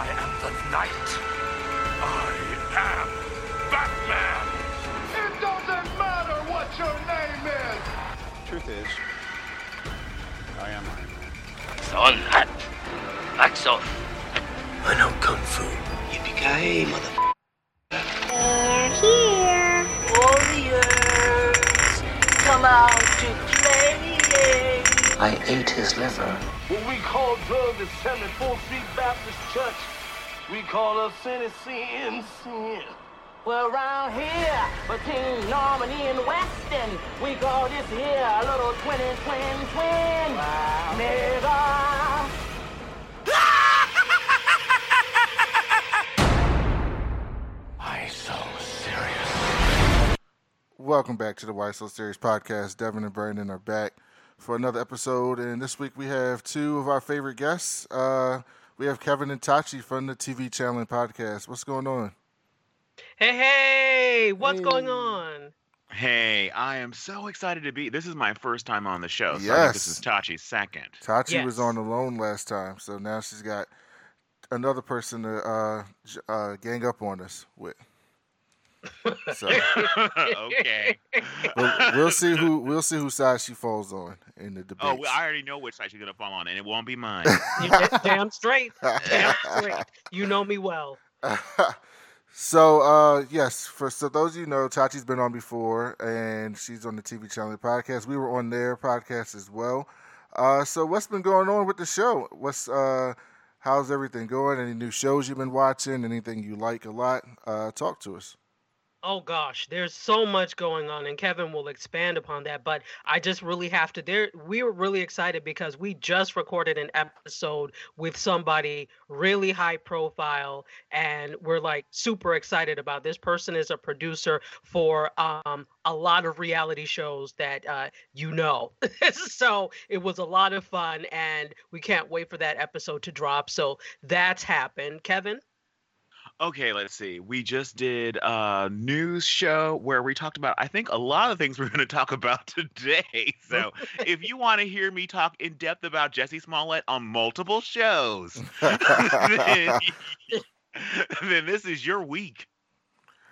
I am the Knight. I am Batman. It doesn't matter what your name is. Truth is, I am Iron Man. On hat. Wax off. I know Kung Fu. Yippee-ki-yay, mother... I ate his liver. What we call drugs is selling Full Street Baptist Church. We call us sin is sin, sin. Well, around here, between Normandy and Weston, we call this here a little twin twin twin. Nigga. I so serious. Welcome back to the Why So Serious podcast. Devin and Brandon are back for another episode, and this week we have two of our favorite guests. Uh, we have Kevin and Tachi from the TV Challenge podcast. What's going on? Hey, hey, what's going on? Hey, I am so excited to be. This is my first time on the show, so I think this is Tachi's second. Tachi was Yes. on alone last time, so now she's got another person to uh, uh, gang up on us with. So okay. we'll, we'll see who we'll see whose side she falls on in the debate. Oh, well, I already know which side she's gonna fall on, and it won't be mine. You da- damn straight. Damn straight. You know me well. so uh yes, for so those of you know, Tachi's been on before and she's on the TV Channel podcast. We were on their podcast as well. Uh so what's been going on with the show? What's uh how's everything going? Any new shows you've been watching? Anything you like a lot? Uh talk to us. Oh gosh, there's so much going on, and Kevin will expand upon that. But I just really have to. There, we were really excited because we just recorded an episode with somebody really high profile, and we're like super excited about this person is a producer for um a lot of reality shows that uh you know. so it was a lot of fun, and we can't wait for that episode to drop. So that's happened, Kevin. Okay, let's see. We just did a news show where we talked about, I think, a lot of things we're going to talk about today. So if you want to hear me talk in depth about Jussie Smollett on multiple shows, then, then this is your week.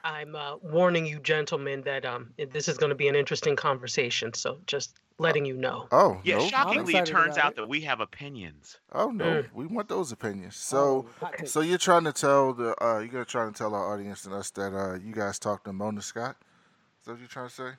I'm uh, warning you, gentlemen, that um, this is going to be an interesting conversation. So just letting you know. Oh Yeah, no. shockingly, it turns out it. that we have opinions. Oh no, Mm. we want those opinions. So Oh, so you're trying to tell the uh you're gonna try to tell our audience and us that uh you guys talked to Mona Scott? Is that what you're trying to say?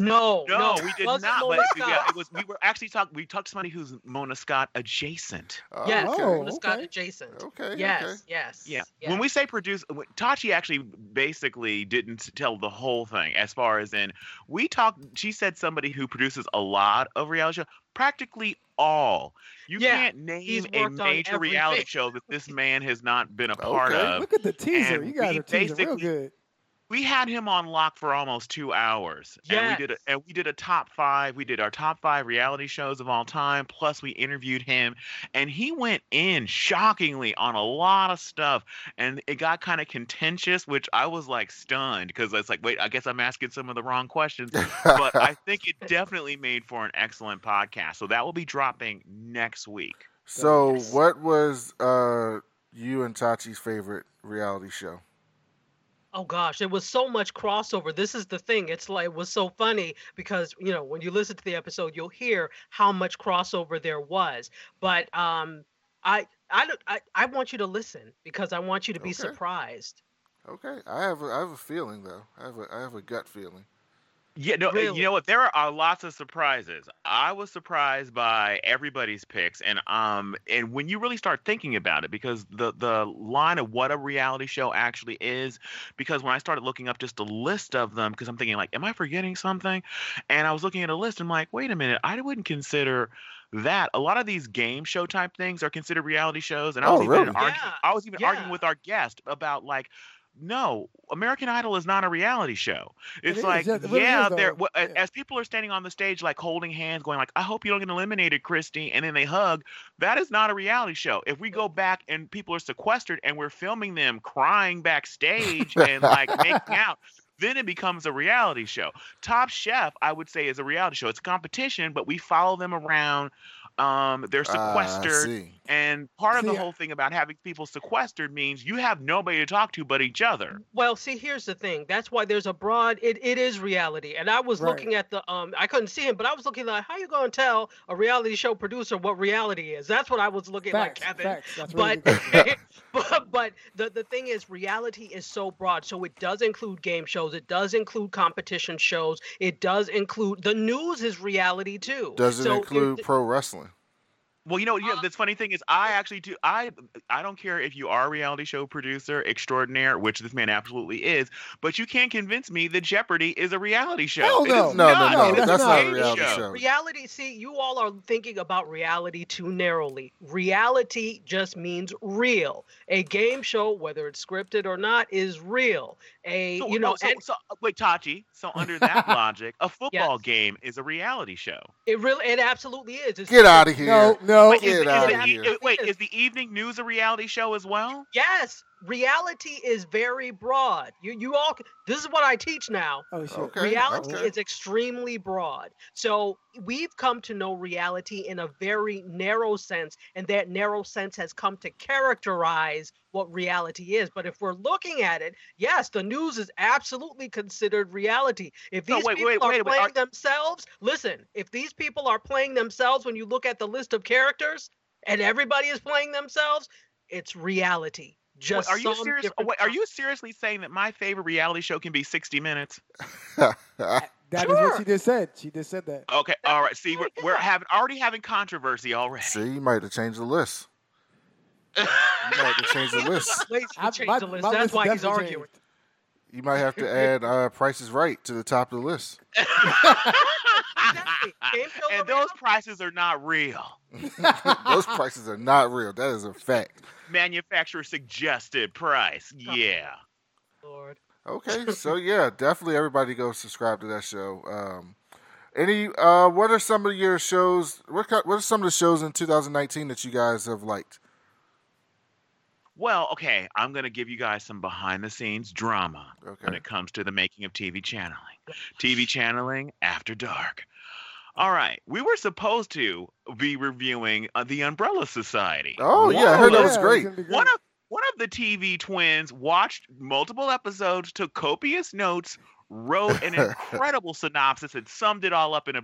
No, No, no, we did wasn't not. Mona But yeah, it was. We were actually talking. We talked to somebody who's Mona Scott adjacent. Oh, Yes. Oh, Mona Scott adjacent. Okay, Yes, okay. yes. Yeah. yes. When we say produce, Tachi actually basically didn't tell the whole thing. As far as in, we talked. She said somebody who produces a lot of reality show, practically all. You Yeah, can't name a major reality show that this man has not been a part Okay. of. Look at the teaser. and You guys we are teasing real good. We had him on lock for almost two hours and we did a, and we did a top five we did our top five reality shows of all time plus we interviewed him and he went in shockingly on a lot of stuff and it got kind of contentious which i was like stunned because it's like wait i guess i'm asking some of the wrong questions but i think it definitely made for an excellent podcast so that will be dropping next week so Yes. what was uh you and Tachi's favorite reality show? Oh gosh, it was so much crossover. This is the thing. It's like it was so funny because you know when you listen to the episode, you'll hear how much crossover there was. But um, I I I, I want you to listen because I want you to be Okay. surprised. Okay. I have a I have a feeling though. I have a I have a gut feeling. Yeah, no, uh, Really? you know what? There are lots of surprises. I was surprised by everybody's picks, and um, and when you really start thinking about it, because the the line of what a reality show actually is, because when I started looking up just a list of them, because I'm thinking like, am I forgetting something? And I was looking at a list, and I'm like, wait a minute, I wouldn't consider that. A lot of these game show type things are considered reality shows, and I Oh, was even really? arguing, Yeah, I was even arguing with our guest about like. No, American Idol is not a reality show. It's is, like, yeah, it yeah, is, they're though. wh- a- Yeah. as people are standing on the stage, like holding hands, going like, "I hope you don't get eliminated, Christy," and then they hug. That is not a reality show. If we go back and people are sequestered and we're filming them crying backstage and like making out, then it becomes a reality show. Top Chef, I would say, is a reality show. It's a competition, but we follow them around. Um, they're Ah, sequestered see. and And part of See, the whole thing about having people sequestered means you have nobody to talk to but each other. Well, see, here's the thing. That's why there's a broad. It, it is reality, and I was Right. looking at the um. I couldn't see him, but I was looking like, how you gonna tell a reality show producer what reality is? That's what I was looking Facts, like, Kevin. facts. That's really But but but the the thing is, reality is so broad. So it does include game shows. It does include competition shows. It does include the news is reality too. Does it So include pro wrestling? Well, you know, you know, Uh, this funny thing is, I actually do. I I don't care if you are a reality show producer extraordinaire, which this man absolutely is, but you can't convince me that Jeopardy is a reality show. Hell It no. is No, no, not. no. It is That's a not a reality show. Reality, see, you all are thinking about reality too narrowly. Reality just means real. A game show, whether it's scripted or not, is real. A So, you know, oh, so, and so wait, Tachi. So under that logic, a football game is a reality show. it really, it absolutely is. It's Get out of here. No, no. Wait, is, Get the- outta is the, here. e- wait, is the evening news a reality show as well? Yes, reality is very broad. You you all. This is what I teach now. Oh shit. Okay. reality okay. is extremely broad. So we've come to know reality in a very narrow sense, and that narrow sense has come to characterize what reality is. But if we're looking at it, yes, the news is absolutely considered reality. If No, these wait, people wait, are wait, wait, playing are- themselves, listen, if these people are playing themselves when you look at the list of characters and everybody is playing themselves, it's reality. Wait, Just are you some serious? Wait, are you seriously saying that my favorite reality show can be 60 minutes? That is what she just said. She just said that. Okay, all right. See, we're, we're having already having controversy already. See, you might have to change the list. You might have to change the list. Lazy to I- change my- the list. my That's list why he's arguing. changed. You might have to add uh, prices right to the top of the list. Exactly. And those reality. prices are not real. Those prices are not real. That is a fact. Manufacturer suggested price. Yeah. Lord. Okay, so yeah, definitely everybody go subscribe to that show. Um, any, uh, what are some of your shows? What what are some of the shows in 2019 that you guys have liked? Well, okay, I'm going to give you guys some behind the scenes drama when it comes to the making of TV channeling. TV channeling after dark. All right, we were supposed to be reviewing uh, The Umbrella Society. Oh, yeah, I heard that was yeah, great. it's One of one of the TV twins watched multiple episodes, took copious notes, wrote an incredible synopsis, and summed it all up in a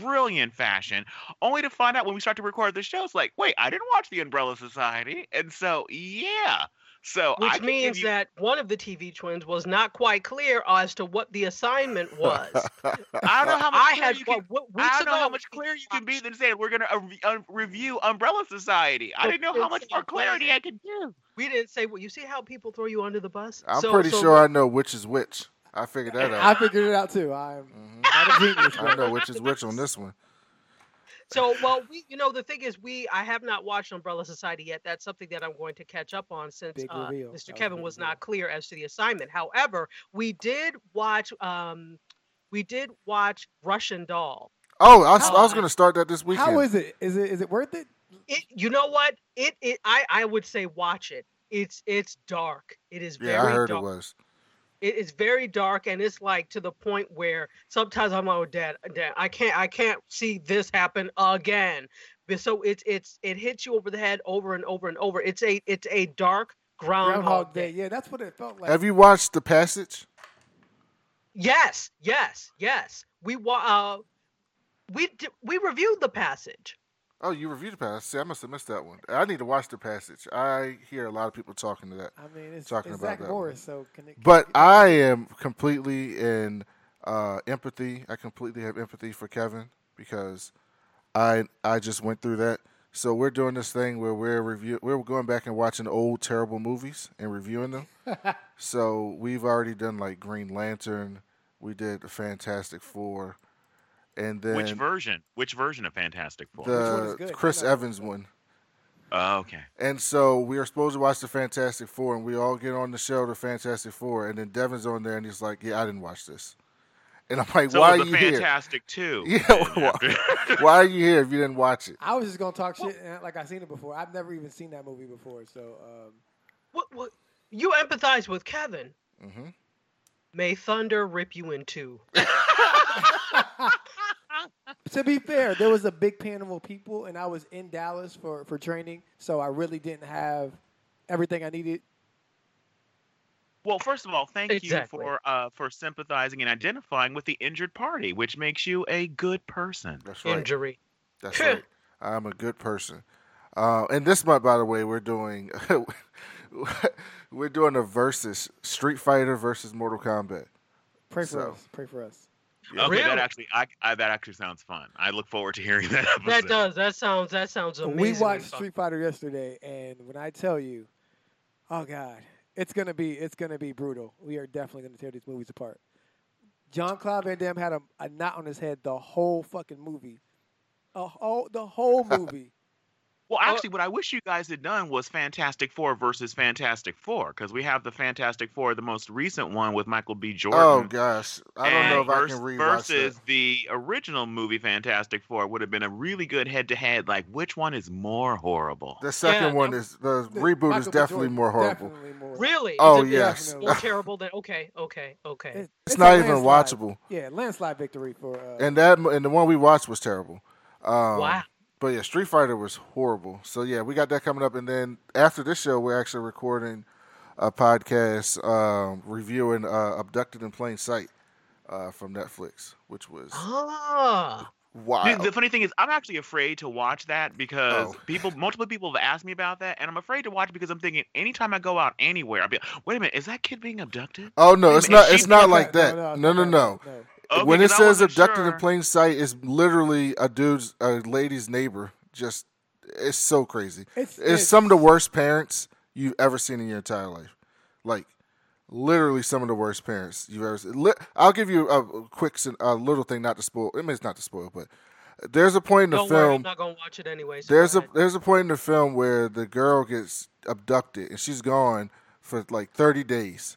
brilliant fashion, only to find out when we start to record the show, it's like, wait, I didn't watch the Umbrella Society, and so yeah, so Which can means you- that one of the TV twins was not quite clear as to what the assignment was. I don't know how much I clearer had you what, can. what, weeks I don't know how much clearer you can be than saying we're gonna uh, uh, review Umbrella Society. I didn't know how much more clarity I could give. we didn't say. Well, you see how people throw you under the bus. I'm So- pretty so sure I know which is which. I figured that out. I figured it out too. I'm Mhm. not a genius. I know which is which on this one. So, well, we, you know, the thing is, we, I have not watched Umbrella Society yet. That's something that I'm going to catch up on since uh, reveal. That Mr. was Kevin big was not clear as to the assignment. However, we did watch, um, we did watch Russian Doll. Oh, I was, I was Uh, going to start that this weekend. How is it? Is it is it worth it? It, you know what? It, it, I, I would say watch it. It's, it's dark. It is very yeah, I heard dark. it was. It is very dark and it's like to the point where sometimes I'm like, oh, dad, dad, I can't, I can't see this happen again. But so it's, it's, it hits you over the head over and over and over. It's a, it's a dark groundhog, Groundhog day. Day. Yeah, that's what it felt like. Have you watched The Passage? Yes, yes, yes. We wa, uh, we d- we reviewed the passage. Oh, you reviewed The Passage. See, I must have missed that one. I need to watch The Passage. I hear a lot of people talking to that. I mean, it's, Talking it's about Zach that Morris, so can it? Can But it- I am completely in uh, empathy. I completely have empathy for Kevin because I I just went through that. So we're doing this thing where we're review we're going back and watching old terrible movies and reviewing them. so we've already done like Green Lantern. We did the Fantastic Four, and then Which version? Which version of Fantastic Four? one is the good? Chris Evans one. Oh, okay. And so we are supposed to watch the Fantastic Four, and we all get on the show, the Fantastic Four, and then Devin's on there, and he's like, "Yeah, I didn't watch this," and I'm like, So "Why are was you the here? Fantastic Two. Yeah, why- Why are you here if you didn't watch it?" I was just gonna talk shit and like I've seen it before. I've never even seen that movie before, so um, What, what, you empathize with Kevin. hmm May thunder rip you in two. to be fair, there was a big panel of people, and I was in Dallas for, for training, so I really didn't have everything I needed. Well, first of all, thank Exactly. you for uh, for sympathizing and identifying with the injured party, which makes you a good person. That's right. Injury. That's right. I'm a good person. Uh, and this month, by the way, we're doing we're doing a versus Street Fighter versus Mortal Kombat. Pray for So- us. Pray for us. Okay, Really? that actually, I, I, that actually sounds fun. I look forward to hearing that episode. That does. That sounds. That sounds amazing. We watched Street Fighter yesterday, and when I tell you, oh god, it's gonna be it's gonna be brutal. We are definitely gonna tear these movies apart. John Claude Van Damme had a, a knot on his head the whole fucking movie, a whole the whole movie. Well, actually, what I wish you guys had done was Fantastic Four versus Fantastic Four, because we have the Fantastic Four, the most recent one with Michael B. Jordan. Oh gosh, I don't know if I vers- can rewatch versus that. the original movie Fantastic Four would have been a really good head to head. Like, which one is more horrible? The second Yeah, one is the reboot Michael is definitely more horrible. Definitely more. Really? Is Oh, it yes. More terrible than. Okay. Okay. Okay. It- It's a not even landslide. watchable. Yeah, landslide victory for. Uh, And that and the one we watched was terrible. Um, Wow. But yeah, Street Fighter was horrible. So yeah, we got that coming up, and then after this show, we're actually recording a podcast um, reviewing uh, "Abducted in Plain Sight" uh, from Netflix, which was Ah. The, the funny thing is, I'm actually afraid to watch that because Oh. people, multiple people have asked me about that, and I'm afraid to watch because I'm thinking anytime I go out anywhere, I'll be, like, wait a minute, is that kid being abducted? Oh no, Wait it's not. It's not like no, that. no, No, no, no, no. no. Okay, when it says wasn't abducted in plain sight, is literally a dude's, a lady's neighbor. Just, it's so crazy. It's- It's, it's- some of the worst parents you've ever seen in your entire life. Like, literally some of the worst parents you've ever seen. I'll give you a, a quick, a little thing, not to spoil. I mean, it's not to spoil, but there's a point in the Don't worry. I'm not gonna watch it anyway. so There's a ahead. there's a point in the film where the girl gets abducted and she's gone for like 30 days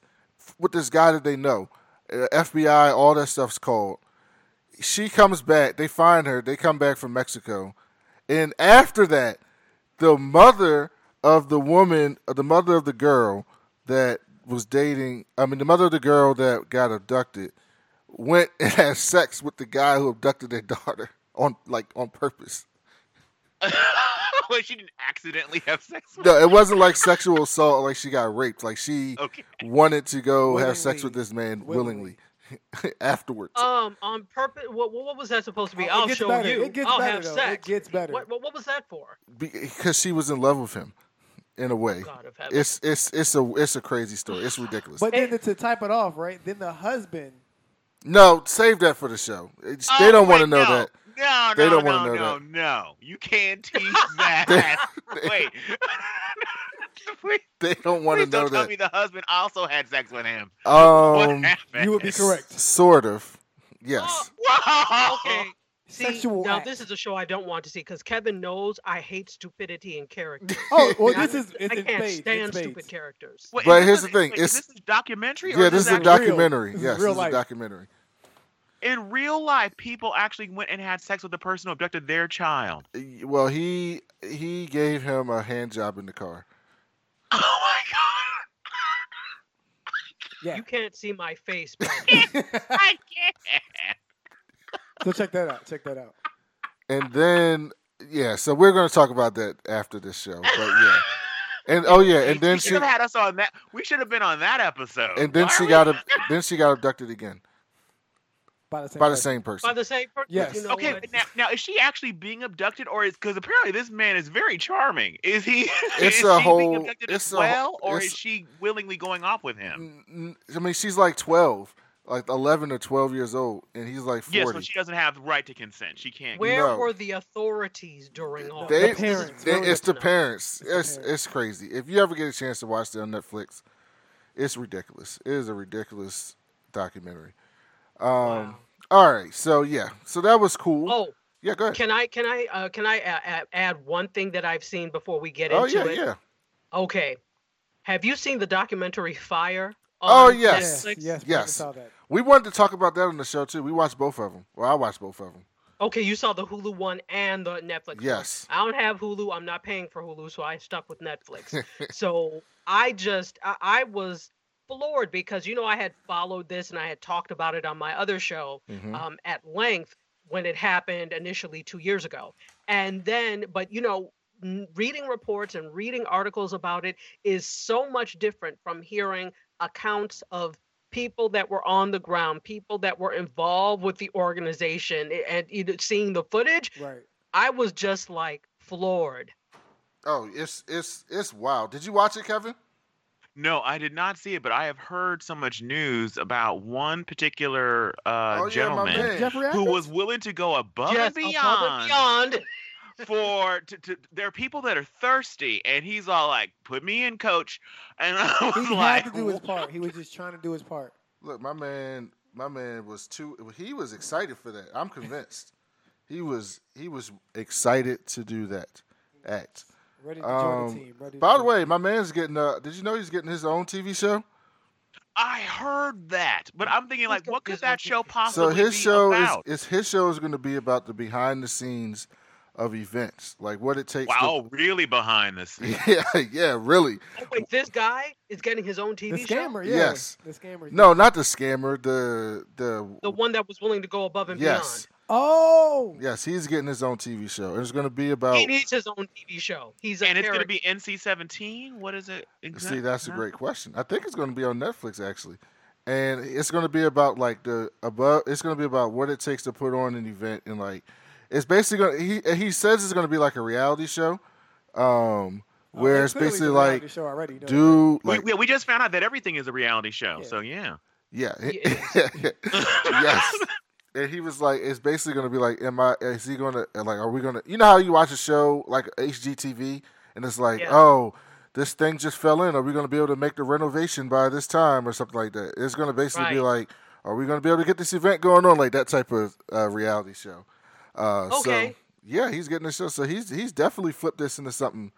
with this guy that they know. FBI, all that stuff's called. She comes back. They find her. They come back from Mexico, and after that, the mother of the woman, uh, the mother of the girl that was dating. I mean, the mother of the girl that got abducted went and had sex with the guy who abducted their daughter on like on purpose. Wait, she didn't accidentally have sex with No, it wasn't like sexual assault. Like she got raped. Like she Okay. wanted to go have sex with this man Willingly. willingly, afterwards. Um, on purpose. What, what was that supposed to be? Oh, I'll show better. you. It gets I'll better, have though. It gets better. What, what, what was that for? because she was in love with him, in a way. God of heaven. It's it's it's a it's a crazy story. It's ridiculous. But then to type it off, right? Then the husband. no, save that for the show. It's, Oh, they don't want to know no. that. No, They no, don't no, wanna know no, that. no. You can't teach that. Wait. Wait, They don't want to know don't tell me the husband also had sex with him. Um. You would be correct. sort of. Yes. Whoa! Okay. See, Sexual now act. this is a show I don't want to see because Kevin knows I hate stupidity in characters. Oh, well, this is it's I can't spades. stand in stupid characters. Wait, But here's the thing, wait, it's- is this a documentary? Yeah, is this is a actually real. documentary. This is Yes, real this is a documentary. In real life, people actually went and had sex with the person who abducted their child. Well, he he gave him a hand job in the car. Oh my god! Yeah. You can't see my face, but I can't. So check that out. Check that out. And then yeah, so we're gonna talk about that after this show. But yeah. And oh yeah, and then you she should have had us on that. We should have been on that episode. and then Why she got we- ab- then she got abducted again By the same. by the person. same person. by the same person. Yes. You know Okay, what? now, now is she actually being abducted, or is because apparently this man is very charming? Is he? It's is a she whole- being abducted it's as a well, or it's- is she willingly going off with him? I mean, she's like twelve, like eleven or twelve years old, and he's like Yes, forty. but she doesn't have the right to consent. She can't. Where No. were the authorities during all They- this? This parents. They- it's the to know. parents. the It's parents. it's crazy. If you ever get a chance to watch it on Netflix, it's ridiculous. It is a ridiculous documentary. Um, Wow. All right, so yeah, so that was cool. Oh, yeah, go ahead. can I can I uh, can I a- a- add one thing that I've seen before we get oh into yeah, it? yeah. Okay. Have you seen the documentary Fire? Oh, yes. Yes. Netflix? Yes. Yes. I saw that. We wanted to talk about that on the show too. We watched both of them. Well, I watched both of them. Okay, you saw the Hulu one and the Netflix one. Yes. I don't have Hulu. I'm not paying for Hulu, so I stuck with Netflix. so I just I, I was floored because you know I had followed this and I had talked about it on my other show Mhm. um, at length. when it happened initially two years ago. And then, but you know, reading reports and reading articles about it is so much different from hearing accounts of people that were on the ground, people that were involved with the organization, a- and seeing the footage. Right. I was just like floored. Oh, it's it's it's wild. Did you watch it, Kevin? No, I did not see it, but I have heard so much news about one particular uh, Oh, gentleman man. Jeffrey who was willing to go above Yes, and above and beyond, beyond. for to, to, there are people that are thirsty, and he's all like, "Put me in, coach," and I was He like, had to do his part. He was just trying to do his part. Look, my man, my man was too. He was excited for that. I'm convinced. He was he was excited to do that act. Ready to join Um, the team. Ready to By the join- way, my man's getting. Uh, did you know he's getting his own TV show? I heard that, but I'm thinking like, what could that show possibly? So his be show about? is, is his show is going to be about the behind the scenes of events, like what it takes. wow, really behind the scenes. Yeah, yeah, really. Oh, wait, this guy is getting his own TV the show. yeah. Yes. The scammer. No, not the scammer. The the The one that was willing to go above and yes, Oh. yes. He's getting his own TV show. It's going to be about. He needs his own TV show. He's a and it's going to be NC-17. What is it? See, that's a great question. I think it's going to be on Netflix actually, and it's going to be about like the above. It's going to be about what it takes to put on an event and like it's basically going. to He he says it's going to be like a reality show, um, Oh, where yeah, it's basically like show already, you know that, do We, like we, we just found out that everything is a reality show. Yeah. So yeah. yeah Yeah. yes. And he was like, it's basically going to be like, am I? Is he going to like? Are we going to? You know how you watch a show like HGTV, and it's like, Yeah. oh, this thing just fell in. Are we going to be able to make the renovation by this time or something like that? It's going to basically be like, are we going to be able to get this event going on like that type of uh, reality show? Uh, Okay. So yeah, he's getting the show. So he's he's definitely flipped this into something.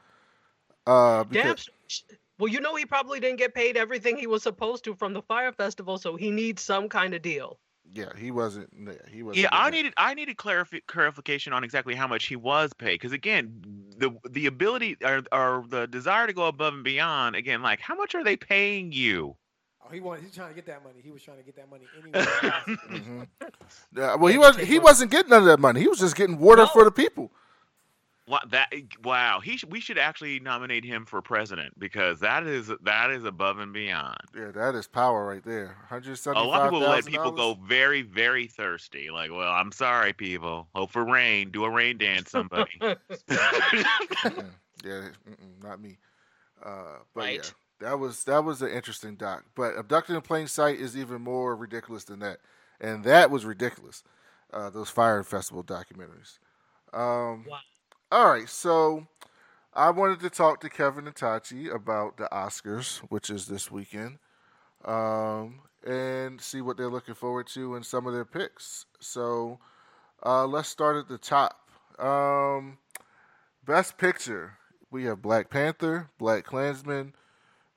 Uh, because, sh- Well, you know he probably didn't get paid everything he was supposed to from the fire festival, so he needs some kind of deal. Yeah, he wasn't. Yeah, he wasn't. Yeah, I needed I needed clarifi- clarification on exactly how much he was paid because again, the the ability or, or the desire to go above and beyond again, like how much are they paying you? Oh, he wanted. He's trying to get that money. He was trying to get that money anyway. possible. Mhm. Yeah, well, he wasn't. He wasn't getting none of that money. He was just getting water No. for the people. What that wow, he sh- we should actually nominate him for president because that is that is above and beyond. Yeah, that is power right there. Hundred A lot of people let people go very very thirsty. Like, well, I'm sorry, people. Hope for rain. Do a rain dance, somebody. Mm-mm. yeah, not me. Uh, but Right. yeah, that was that was an interesting doc. But abducted in plain sight is even more ridiculous than that, and that was ridiculous. Uh, those fire festival documentaries. Um, Wow. All right, so I wanted to talk to Kevin and Tachi about the Oscars, which is this weekend, um, and see what they're looking forward to and some of their picks. So uh, let's start at the top. Um, best Picture, we have Black Panther, Black Klansman,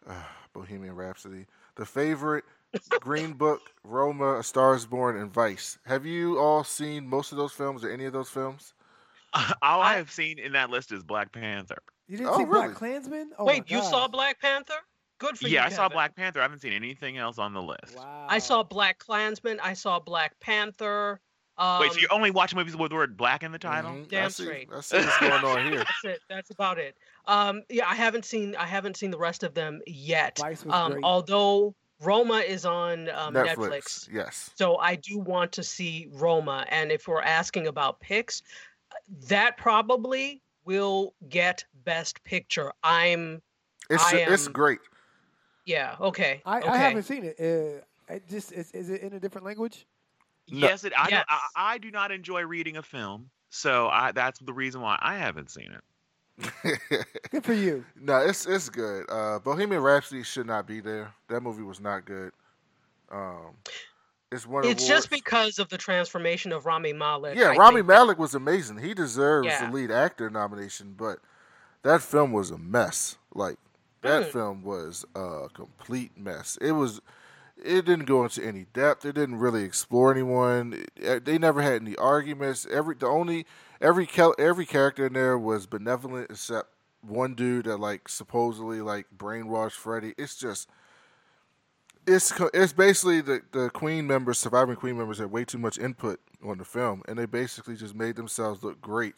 uh, Bohemian Rhapsody, The Favorite, Green Book, Roma, A Star Is Born, and Vice. Have you all seen most of those films or any of those films? All I I- have seen in that list is Black Panther. You didn't Oh, see really? Black Klansman? Oh Wait, you saw Black Panther? Good for you. Yeah, I saw Black Panther. I haven't seen anything else on the list. Wow. I saw Black Klansman. I saw Black Panther. Um, Wait, so you only watch movies with the word black in the title? Mhm. I Damn see, straight. I see what's going on here. That's it. That's about it. Um, yeah, I haven't seen. I haven't seen the rest of them yet. Vice Um, although Roma is on um, Netflix. Netflix. Yes. So I do want to see Roma. And if we're asking about picks, that probably will get Best Picture. I'm, It's I it's great. yeah, okay. I, okay. I haven't seen it. Uh, I just is, is it in a different language? No. Yes, it, I, don't- Yes. I I do not enjoy reading a film, so I that's the reason why I haven't seen it. Good for you. no, it's it's good. Uh, Bohemian Rhapsody should not be there. That movie was not good. Um, it's one. It's just because of the transformation of Rami Malek. Yeah, I Rami. Malek was amazing. He deserves Yeah. the lead actor nomination, but that film was a mess. Like that Mm. film was a complete mess. It was. It didn't go into any depth. It didn't really explore anyone. It- they never had any arguments. Every the only every every character in there was benevolent except one dude that like supposedly like brainwashed Freddie. It's just it's it's basically the the Queen members, surviving Queen members, had way too much input on the film, and they basically just made themselves look great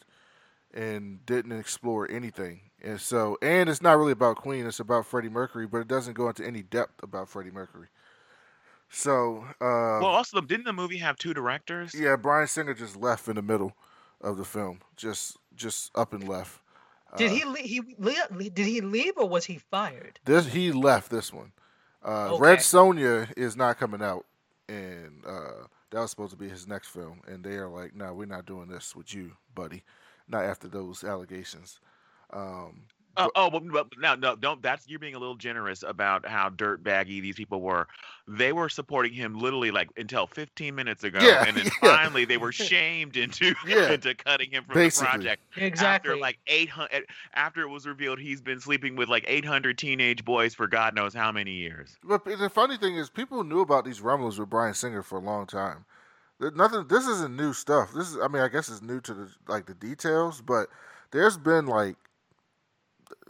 and didn't explore anything. And so, and it's not really about Queen; it's about Freddie Mercury, but it doesn't go into any depth about Freddie Mercury. So, uh, well, also, didn't the movie have two directors? yeah, Bryan Singer just left in the middle of the film, just just up and left. Did Uh, he le- he le- did he leave or was he fired? This he left this one. Uh, Okay. Red Sonja is not coming out, and uh, that was supposed to be his next film, and they are like, "No, we're not doing this with you, buddy. Not after those allegations." Um, Uh, oh, but, but now, no, don't. That's you're being a little generous about how dirtbaggy these people were. They were supporting him literally like until 15 minutes ago, Yeah, and then yeah. finally they were shamed into Yeah, into cutting him from basically. the project. Exactly. After like 800, after it was revealed he's been sleeping with like 800 teenage boys for God knows how many years. But the funny thing is, people knew about these rumblings with Bryan Singer for a long time. There- Nothing. This isn't new stuff. This is. I mean, I guess it's new to the like the details, but there's been like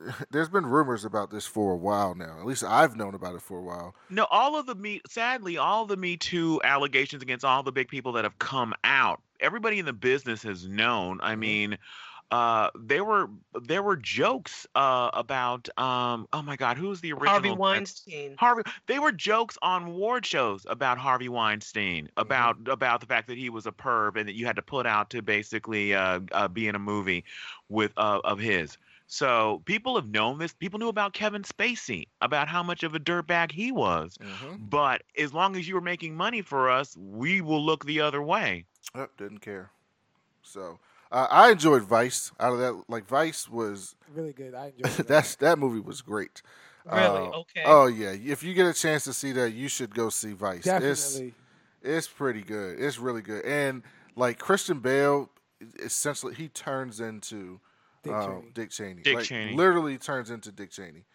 there's been rumors about this for a while now. At least I've known about it for a while. No, all of the me sadly, all the Me Too allegations against all the big people that have come out, everybody in the business has known. I mean, uh, there were there were jokes uh, about um, oh my God, who's the original Harvey Weinstein. Harvey. They were jokes on award shows about Harvey Weinstein, about about the fact that he was a perv and that you had to put out to basically uh, uh, be in a movie with uh, of his. So people have known this. People knew about Kevin Spacey, about how much of a dirtbag he was. But as long as you were making money for us, we will look the other way. Yep, didn't care. So uh, I enjoyed Vice. Out of that, like Vice was Really good. I enjoyed it. that's that movie was great. Really? Uh, Okay. Oh yeah. If you get a chance to see that, you should go see Vice. It's Definitely. it's pretty good. It's really good. And like Christian Bale, essentially he turns into Dick um, Cheney. Dick Cheney. Dick Like, Cheney. Literally turns into Dick Cheney.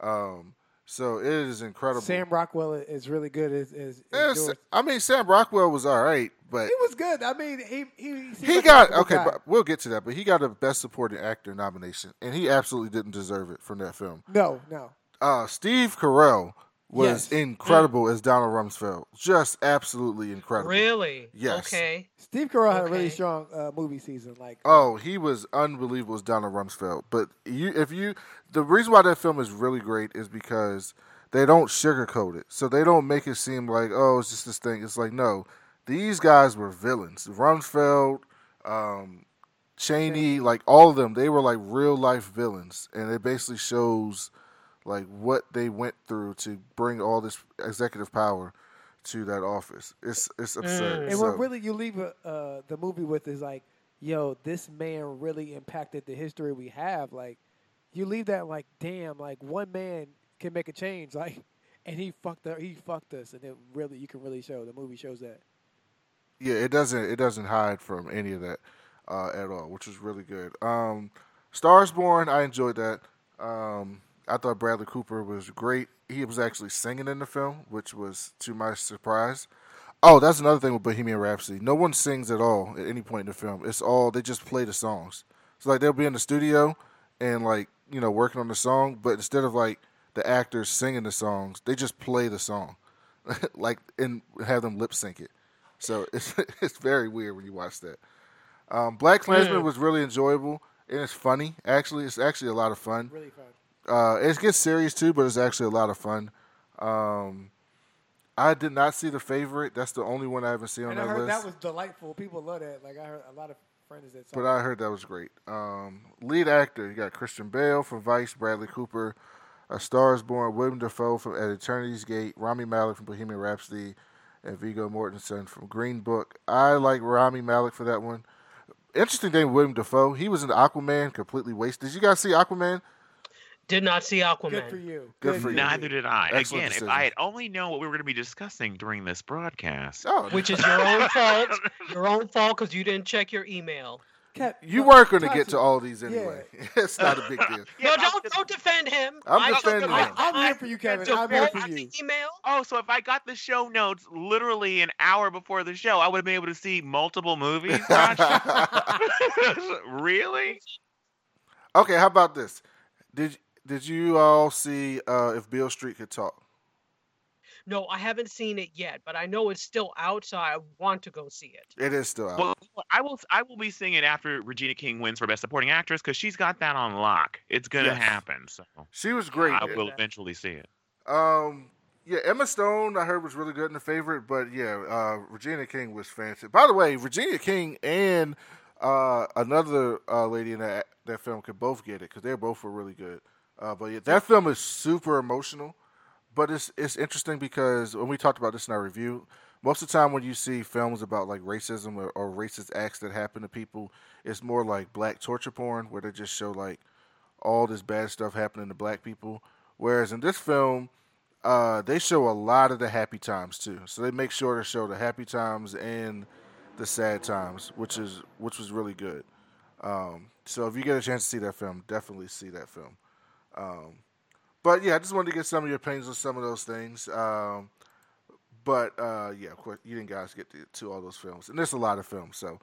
Um, so it is incredible. Sam Rockwell is really good. As, as, as Yes, I mean Sam Rockwell was all right, but He was good. I mean, he he he, seemed he like got okay. guy. But we'll get to that. But he got a Best Supporting Actor nomination, and he absolutely didn't deserve it from that film. No, no. Uh, Steve Carell was Yes. incredible as Donald Rumsfeld, just absolutely incredible. Really? Yes. Okay. Steve Carell had a really strong uh, movie season. Like, Oh, he was unbelievable as Donald Rumsfeld. But you, if you, the reason why that film is really great is because they don't sugarcoat it. So they don't make it seem like, oh, it's just this thing. It's like, no, these guys were villains. Rumsfeld, um, Cheney, like all of them, they were like real life villains, and it basically shows like what they went through to bring all this executive power to that office. It's it's absurd. and So- what really you leave uh, uh, the movie with is like, yo, this man really impacted the history we have. Like, you leave that like, damn, like one man can make a change. Like, and he fucked up, he fucked us, and it really you can really show the movie shows that. Yeah, it doesn't it doesn't hide from any of that uh, at all, which is really good. Um, Stars Born, I enjoyed that. Um, I thought Bradley Cooper was great. He was actually singing in the film, which was to my surprise. Oh, that's another thing with Bohemian Rhapsody. No one sings at all at any point in the film. It's all they just play the songs. So like they'll be in the studio and like you know working on the song, but instead of like the actors singing the songs, they just play the song, like and have them lip sync it. So it's it's very weird when you watch that. Um, Black Klansman was really enjoyable and it's funny. Actually, it's actually a lot of fun. Really fun. Uh, it gets serious too, but it's actually a lot of fun. Um, I did not see the favorite. That's the only one I haven't seen on I that heard list. that was delightful. People love that. Like I heard a lot of friends that saw. But I heard that was great. Um, lead actor, you got Christian Bale from Vice, Bradley Cooper, A Star is Born, William Dafoe from At Eternity's Gate, Rami Malek from Bohemian Rhapsody, and Viggo Mortensen from Green Book. I like Rami Malek for that one. Interesting thing, William Dafoe, he was in Aquaman, completely wasted. Did you guys see Aquaman? Did not see Aquaman. Good for you. Good for you. Neither did I. Excellent Again, decision. if I had only known what we were going to be discussing during this broadcast. Oh, Which is your own fault. Your own fault because you didn't check your email. Cat, you no, weren't going to get to all these anyway. it's not a big deal. no, don't don't defend him. I'm I defending the him. I'm here for you, Kevin. to I'm here for you. the Email. Oh, so if I got the show notes literally an hour before the show, I would have been able to see multiple movies. Really? Okay, how about this? Did did you all see uh, if Beale Street could talk? No, I haven't seen it yet, but I know it's still out, so I want to go see it. It is still out. Well, I will. I will be seeing it after Regina King wins for Best Supporting Actress because she's got that on lock. It's gonna Yes. happen. So she was great. I will eventually see it. Um, yeah, Emma Stone I heard was really good in the favorite, but yeah, uh, Regina King was fantastic. By the way, Regina King and uh, another uh, lady in that that film could both get it because they both were really good. Uh, but yeah, that film is super emotional, but it's it's interesting because when we talked about this in our review, most of the time when you see films about like racism or, or racist acts that happen to people, it's more like black torture porn where they just show like all this bad stuff happening to black people. Whereas in this film, uh, they show a lot of the happy times too. So they make sure to show the happy times and the sad times, which is which was really good. Um, so if you get a chance to see that film, definitely see that film. Um, but yeah, I just wanted to get some of your opinions on some of those things. Um, but uh, yeah, of course, you didn't guys get to, to all those films, and there's a lot of films, so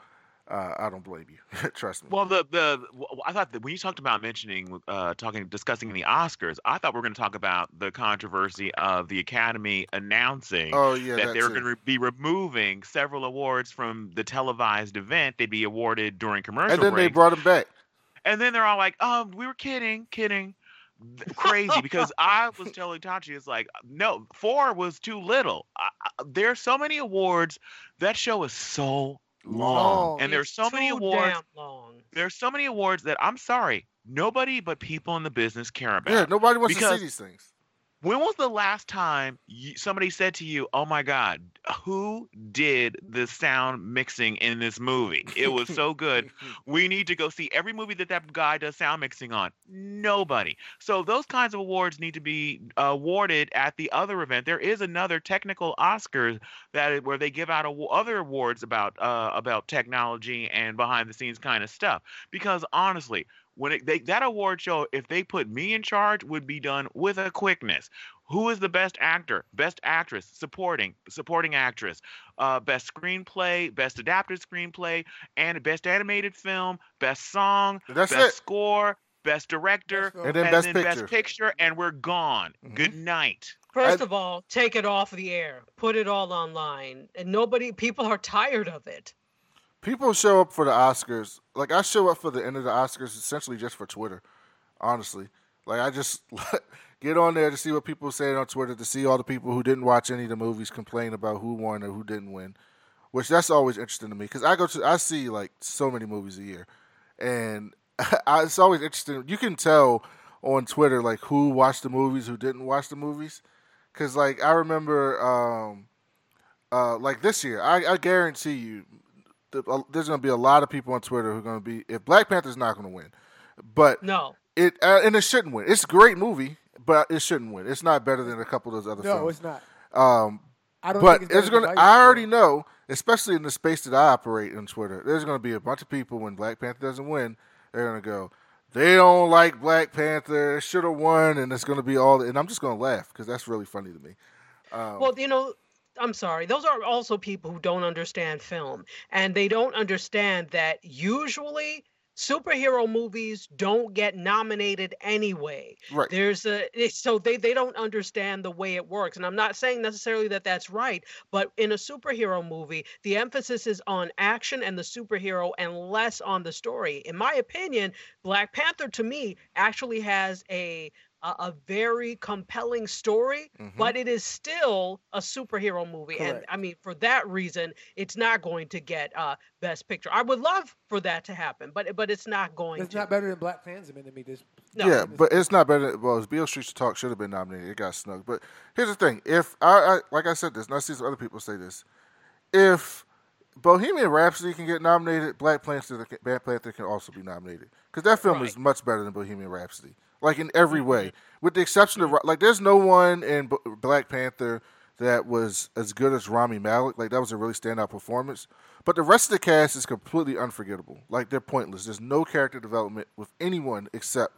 uh, I don't blame you. Trust me. Well, the the I thought that when you talked about mentioning, uh, talking, discussing the Oscars, I thought we were going to talk about the controversy of the Academy announcing Oh, yeah, that they were going to be removing several awards from the televised event. They'd be awarded during commercial and then they brought him back. And then they're all like, "Um, we were kidding, kidding." Th- Crazy because I was telling Tachi, it's like, no, four was too little. I, I, there's so many awards. That show is so long, Long. and there's It's so many awards. damn long. There's so many awards that I'm sorry, nobody but people in the business care about. Yeah, nobody wants to Because see these things. When was the last time you, somebody said to you, "Oh my God, who did the sound mixing in this movie? It was so good. we need to go see every movie that that guy does sound mixing on." Nobody. So those kinds of awards need to be awarded at the other event. There is another technical Oscars that where they give out awa- other awards about uh, about technology and behind the scenes kind of stuff. Because honestly, when it, they, that award show, if they put me in charge, would be done with a quickness. Who is the best actor, best actress, supporting, supporting actress, uh, best screenplay, best adapted screenplay, and best animated film, best song, That's best it. score, best director, film. And then Best Picture. picture, and we're gone. Mhm. Good night. First I- of all, take it off the air. Put it all online. And nobody people are tired of it. People show up for the Oscars. Like I show up for the end of the Oscars essentially just for Twitter. Honestly, like I just get on there to see what people saying on Twitter, to see all the people who didn't watch any of the movies complain about who won or who didn't win. Which that's always interesting to me because I go to I see like so many movies a year, and I, it's always interesting. You can tell on Twitter like who watched the movies, who didn't watch the movies. Because like I remember, um, uh, like this year, I, I guarantee you, the, uh, there's going to be a lot of people on Twitter who are going to be if Black Panther's not going to win, but No. it uh, and it shouldn't win. It's a great movie, but it shouldn't win. It's not better than a couple of those other No, films. No, it's not. Um, I don't but think it's it's gonna. I already know, especially in the space that I operate on Twitter. There's gonna be a bunch of people when Black Panther doesn't win. They're gonna go. They don't like Black Panther. Should have won, and it's gonna be all. And I'm just gonna laugh because that's really funny to me. Um, Well, you know, I'm sorry. Those are also people who don't understand film. And they don't understand that usually superhero movies don't get nominated anyway. Right. There's a eh, so they they don't understand the way it works. And I'm not saying necessarily that that's right, but in a superhero movie, the emphasis is on action and the superhero and less on the story. In my opinion, Black Panther to me actually has a a, a very compelling story, Mhm. but it is still a superhero movie. And I mean, for that reason, it's not going to get uh, Best Picture. I would love for that to happen, but but it's not going It's to. not better than Black Klansman to me. This No. yeah, but it's not better. Well, Beale Streets Talk should have been nominated. It got snuck. But here's the thing: if I, I like I said this, and I see some other people say this, if Bohemian Rhapsody can get nominated, Black Panther, Black Panther can also be nominated because that film is much better than Bohemian Rhapsody, like in every way, with the exception of like, there's no one in B- Black Panther that was as good as Rami Malek. Like that was a really standout performance. But the rest of the cast is completely unforgettable. Like they're pointless. There's no character development with anyone except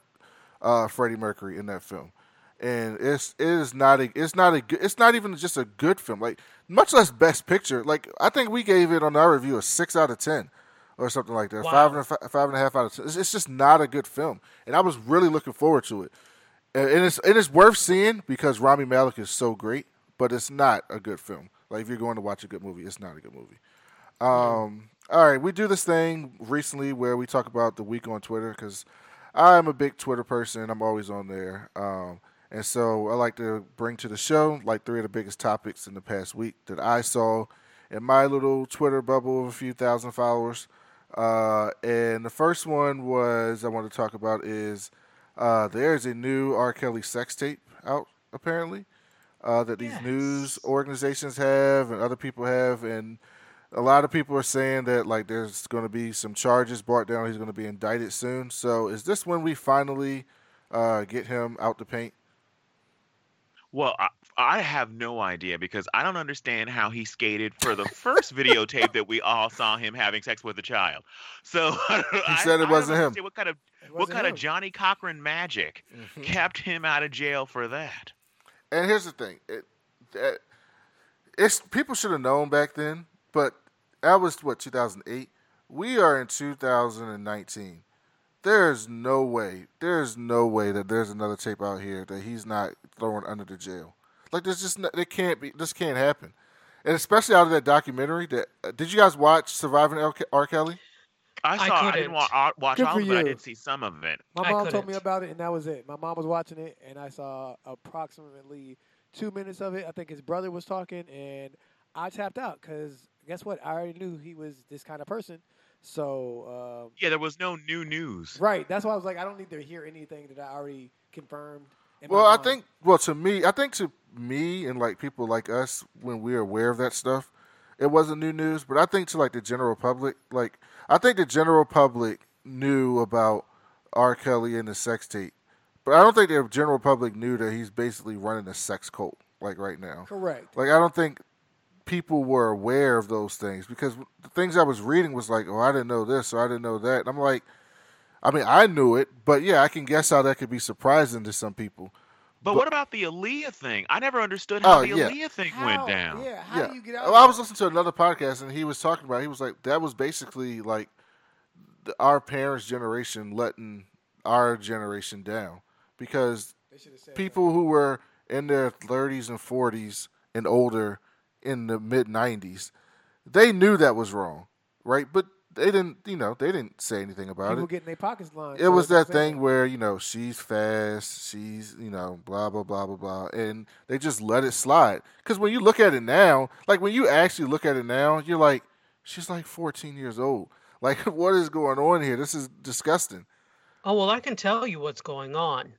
uh, Freddie Mercury in that film, and it's it is not a it's not a good it's not even just a good film. Like much less Best Picture. Like I think we gave it on our review a six out of ten or something like that. Wow. Five and a, five and a half out of ten. It's, it's just not a good film, and I was really looking forward to it. And and it's and it's worth seeing because Rami Malek is so great. but it's not a good film. Like if you're going to watch a good movie, it's not a good movie. Um, all right, we do this thing recently where we talk about the week on Twitter because I'm a big Twitter person. I'm always on there. Um, and so I like to bring to the show like three of the biggest topics in the past week that I saw in my little Twitter bubble of a few thousand followers. Uh, and the first one was I want to talk about is uh, there's a new R. Kelly sex tape out apparently uh, that these Yes. news organizations have and other people have, and a lot of people are saying that like there's going to be some charges brought down. He's going to be indicted soon. So is this when we finally uh, get him out the paint? Well, I, I have no idea because I don't understand how he skated for the first videotape that we all saw him having sex with a child. So he said it wasn't him. What kind of what kind him. of Johnnie Cochran magic mm-hmm. kept him out of jail for that? And here's the thing: it, that it's people should have known back then, but that was what 2008. We are in 2019. There's no way. There's no way that there's another tape out here that he's not throwing under the jail. Like there's just no, it can't be. This can't happen. And especially out of that documentary. That uh, did you guys watch Surviving L- R. Kelly? I I saw. I, didn't couldn't. wa- watch Good all for of it. but I you. did see some of it. My mom told me about it, and that was it. My mom was watching it, and I saw approximately two minutes of it. I think his brother was talking, and I tapped out because guess what? I already knew he was this kind of person. So, um, Yeah, there was no new news. right. That's why I was like, I don't need to hear anything that I already confirmed. Well, I mind. think. Well, to me, I think to me and like people like us, when we're aware of that stuff, it wasn't new news. But I think to like the general public, like I think the general public knew about R. Kelly and the sex tape, but I don't think the general public knew that he's basically running a sex cult like right now. correct. Like I don't think people were aware of those things because the things I was reading was like, oh, I didn't know this or I didn't know that. And I'm like, I mean, I knew it, but yeah, I can guess how that could be surprising to some people. But, But- what about the Aaliyah thing? I never understood how Oh, the yeah. Aaliyah thing How- went down. Yeah. How yeah. do you get out? Well, I was listening to another podcast and he was talking about. He was like, that was basically like the, our parents' generation letting our generation down because They should have said people who were in their 30s and 40s and older in the mid 90s, they knew that was wrong, right? But they didn't, you know, they didn't say anything that. about People it. getting their pockets lined. It was that what I'm thing where you know she's fast, she's you know blah blah blah blah blah, and they just let it slide. Because when you look at it now, like when you actually look at it now, you're like, she's like 14 years old. Like, what is going on here? This is disgusting. Oh well, I can tell you what's going on.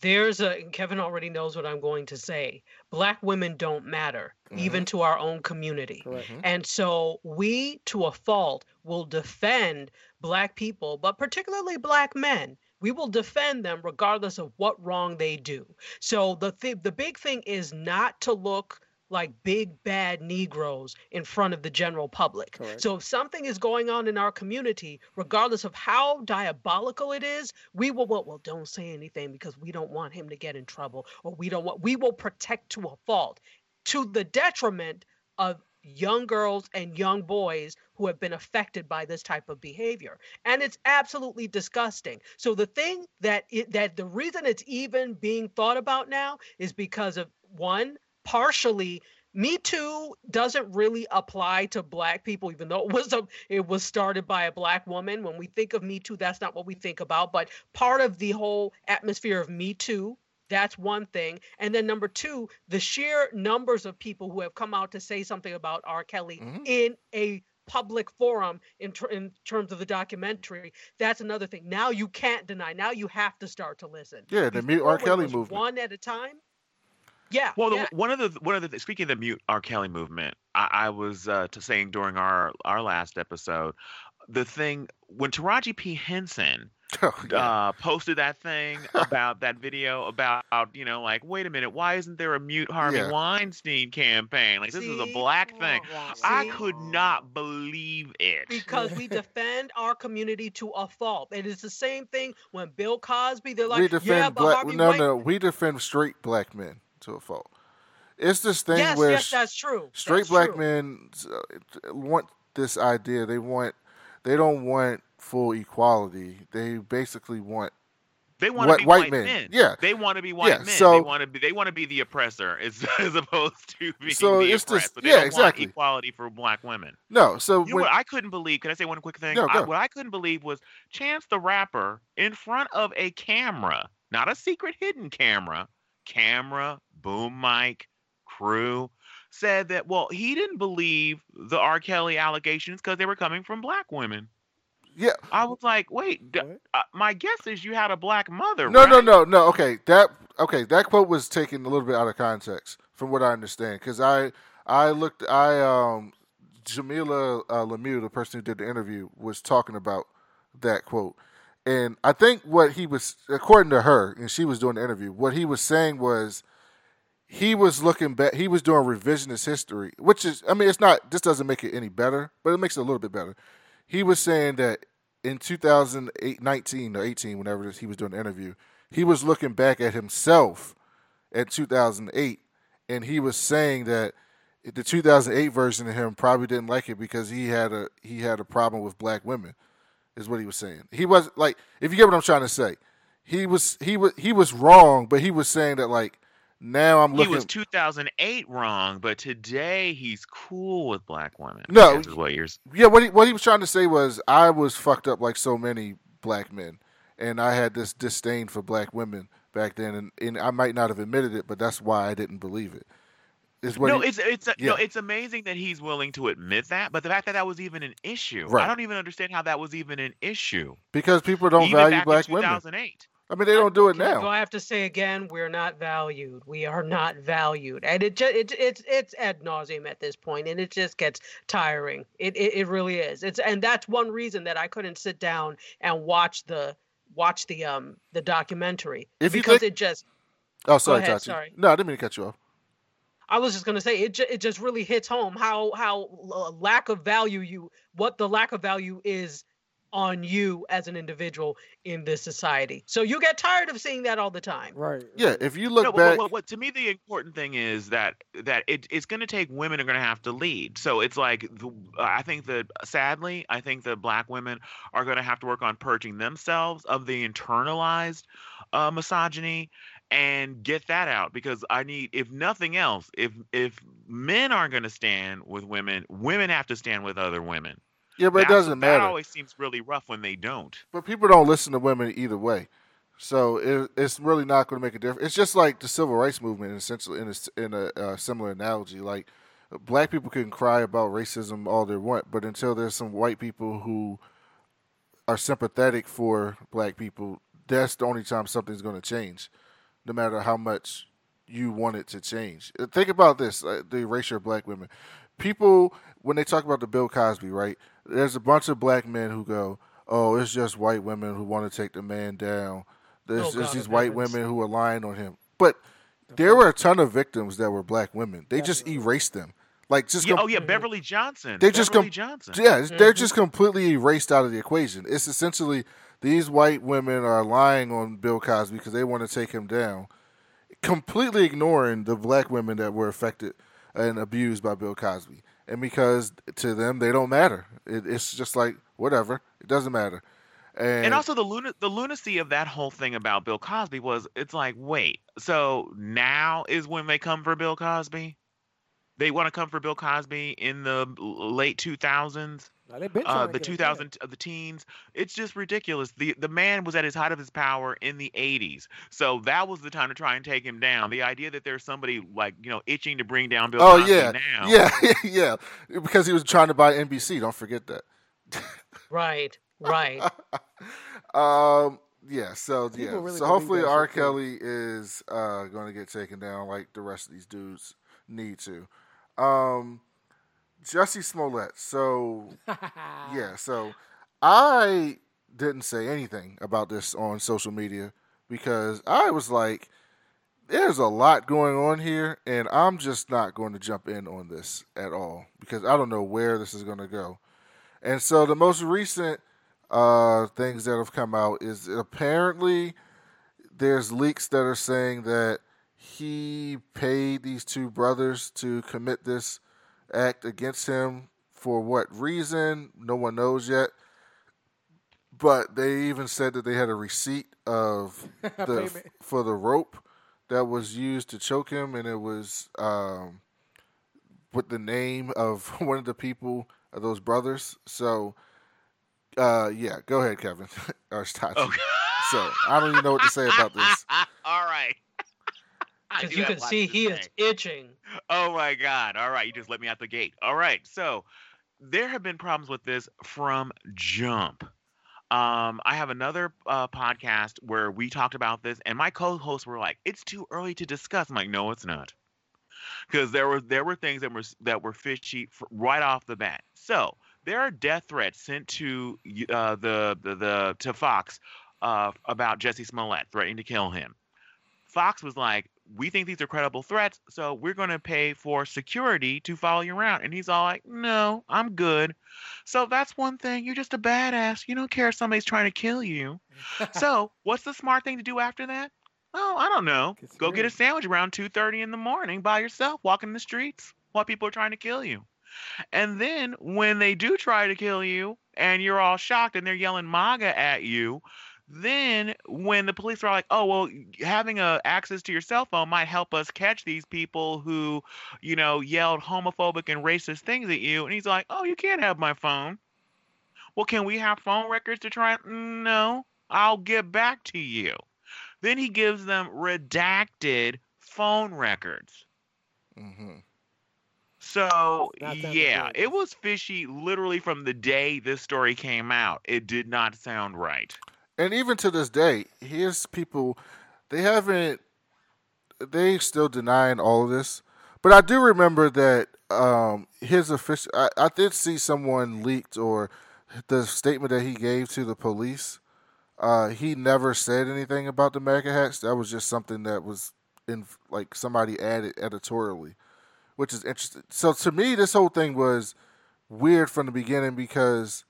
There's a and Kevin already knows what I'm going to say. Black women don't matter, even mm-hmm. to our own community. Correct. Mm-hmm. And so we, to a fault, will defend black people, but particularly black men. We will defend them regardless of what wrong they do. So the th- the big thing is not to look like big bad Negroes in front of the general public. Correct. So if something is going on in our community, regardless of how diabolical it is, we will well, well don't say anything because we don't want him to get in trouble, or we don't want we will protect to a fault, to the detriment of young girls and young boys who have been affected by this type of behavior and it's absolutely disgusting so the thing that it, that the reason it's even being thought about now is because of one partially me Too doesn't really apply to black people, even though it was a it was started by a black woman. When we think of Me Too, that's not what we think about. But part of the whole atmosphere of Me Too, that's one thing. And then number two, the sheer numbers of people who have come out to say something about R. Kelly Mhm. in a public forum in, ter- in terms of the documentary that's another thing now you can't deny now you have to start to listen Yeah, the mute R. Kelly movement. one at a time yeah Well, the, yeah. one of the one of the speaking of the mute R. Kelly movement, I, I was uh, to saying during our our last episode, the thing when Taraji P Henson Oh, yeah. uh, posted that thing about that video about you know like wait a minute why isn't there a mute Harvey Yeah. Weinstein campaign like this is a black thing I could not believe it because we defend our community to a fault. It is the same thing when Bill Cosby. They're like, we defend yeah, but black. Harvey No, Wein- no, we defend straight black men to a fault. It's this thing Yes, where yes, that's true. straight That's black true. men uh, want this idea. They want, they don't want full equality. They basically want They want White- to be white white, men. men. Yeah. They want to be white Yeah, men. so- they want to be they want to be the oppressor as, as opposed to being So the it's just- oppressed. But they yeah, don't exactly. want equality for black women. No, so You know what I couldn't believe? Can I say one quick thing? No, I, what I couldn't believe was Chance the Rapper in front of a camera, not a secret hidden camera, camera, boom mic, crew, said that well he didn't believe the R. Kelly allegations because they were coming from black women. yeah, I was like, wait, d- uh, my guess is you had a black mother. no, no, no, no. Okay, that okay. That quote was taken a little bit out of context, from what I understand. Because I, I looked, I um, Jamilah uh, Lemieux, the person who did the interview, was talking about that quote, and I think what he was, according to her, and she was doing the interview, what he was saying was. He was looking back. He was doing revisionist history, which is, I mean, it's not. This doesn't make it any better, but it makes it a little bit better. He was saying that in 2008, 19 or 18, whenever he was doing the interview, he was looking back at himself at 2008, and he was saying that the 2008 version of him probably didn't like it because he had a he had a problem with black women, is what he was saying. He was like, if you get what I'm trying to say, he was he was he was wrong, but he was saying that like now I'm looking. He was 2008 wrong, but today he's cool with black women. No, is what you're. Yeah, what he what he was trying to say was I was fucked up like so many black men, and I had this disdain for black women back then, and, and I might not have admitted it, but that's why I didn't believe it. Is what No, he- it's it's no, yeah. it's amazing that he's willing to admit that, but the fact that that was even an issue, Right. I don't even understand how that was even an issue. because people don't even value back black in women. 2008. I mean, they don't do it Do now. I have to say again? We're not valued. We are not valued, and it just it, it's it's ad nauseum at this point, and it just gets tiring. It, it it really is. It's and that's one reason that I couldn't sit down and watch the watch the um the documentary If you because think- it just Oh, sorry, ahead, sorry. No, I didn't mean to cut you off. I was just gonna say it. Ju- it just really hits home how how l- lack of value you what the lack of value is on you as an individual in this society. So you get tired of seeing that all the time. Right. Yeah, if you look no, but back, what, what, what- to me the important thing is that that it, it's going to take women are going to have to lead. So it's like the, I think that sadly, I think that black women are going to have to work on purging themselves of the internalized uh, misogyny and get that out because I need if nothing else, if if men aren't going to stand with women, women have to stand with other women. yeah, but it doesn't That matter. always seems really rough when they don't. But people don't listen to women either way, so it, it's really not going to make a difference. It's just like the civil rights movement, essentially, in a, in a uh, similar analogy. Like black people can cry about racism all they want, but until there's some white people who are sympathetic for black people, that's the only time something's going to change, no matter how much you want it to change. Uh, Think about this: uh, the erasure of black women. People, when they talk about the Bill Cosby, right? There's a bunch of black men who go, "Oh, it's just white women who want to take the man down." There's, Oh, there's these white women who are lying on him, but there were a ton of victims that were black women. They just erased them, like just Yeah, com- oh yeah, Beverly Johnson. they just Beverly com- Johnson. yeah, it's- they're Mm-hmm. just completely erased out of the equation. It's essentially these white women are lying on Bill Cosby because they want to take him down, completely ignoring the black women that were affected and abused by Bill Cosby. And because to them they don't matter. It, it's just like whatever. It doesn't matter. And, and also the luna- the lunacy of that whole thing about Bill Cosby was it's like wait so now is when they come for Bill Cosby they want to come for Bill Cosby in the late 2000s Now, they've been uh, the get him 2000 uh, the teens it's just ridiculous the the man was at his height of his power in the 80s so that was the time to try and take him down the idea that there's somebody like you know itching to bring down Bill oh Cosby yeah, now yeah, yeah, because he was trying to buy NBC. Don't forget that. Right. Right. Um. Yeah. So People yeah. really so hopefully R. Kelly is uh going to get taken down like the rest of these dudes need to. Um. Jesse Smollett. So yeah. So I didn't say anything about this on social media because I was like, there's a lot going on here, and I'm just not going to jump in on this at all because I don't know where this is going to go. And so the most recent uh, things that have come out is apparently there's leaks that are saying that he paid these two brothers to commit this act against him for what reason? No one knows yet. but they even said that they had a receipt of the for the rope that was used to choke him, and it was um, with the name of one of the people of those brothers. So, uh, yeah, go ahead, Kevin. or Tachi. Okay. So I don't even know what to say about this. All right. I Because you can see he is itching. Oh my God. All right. You just let me out the gate. All right. So there have been problems with this from jump. Um, I have another uh, podcast where we talked about this, and my co-hosts were like, "It's too early to discuss." I'm like, "No, it's not," because there were there were things that were that were fishy right off the bat. So there are death threats sent to uh, the, the the to Fox uh, about Jesse Smollett threatening to kill him. Fox was like, "We think these are credible threats, so we're going to pay for security to follow you around." And he's all like, "No, I'm good." So that's one thing. You're just a badass. You don't care if somebody's trying to kill you. so what's the smart thing to do after that? Oh, I don't know. Go get a sandwich around 2:30 in the morning by yourself, walking the streets while people are trying to kill you. And then when they do try to kill you and you're all shocked and they're yelling MAGA at you, then when the police are like, "Oh, well, having a access to your cell phone might help us catch these people who, you know, yelled homophobic and racist things at you." And he's like, "Oh, you can't have my phone." Well, can we have phone records to try? No, I'll get back to you. Then he gives them redacted phone records. hmm So yeah, it was fishy literally from the day this story came out. It did not sound right. And even to this day, here's people. They haven't. They still denying all of this, but I do remember that um, his official. I, I did see someone leaked or the statement that he gave to the police. Uh, he never said anything about the MAGA hats. That was just something that was in like somebody added editorially, which is interesting. So to me, this whole thing was weird from the beginning because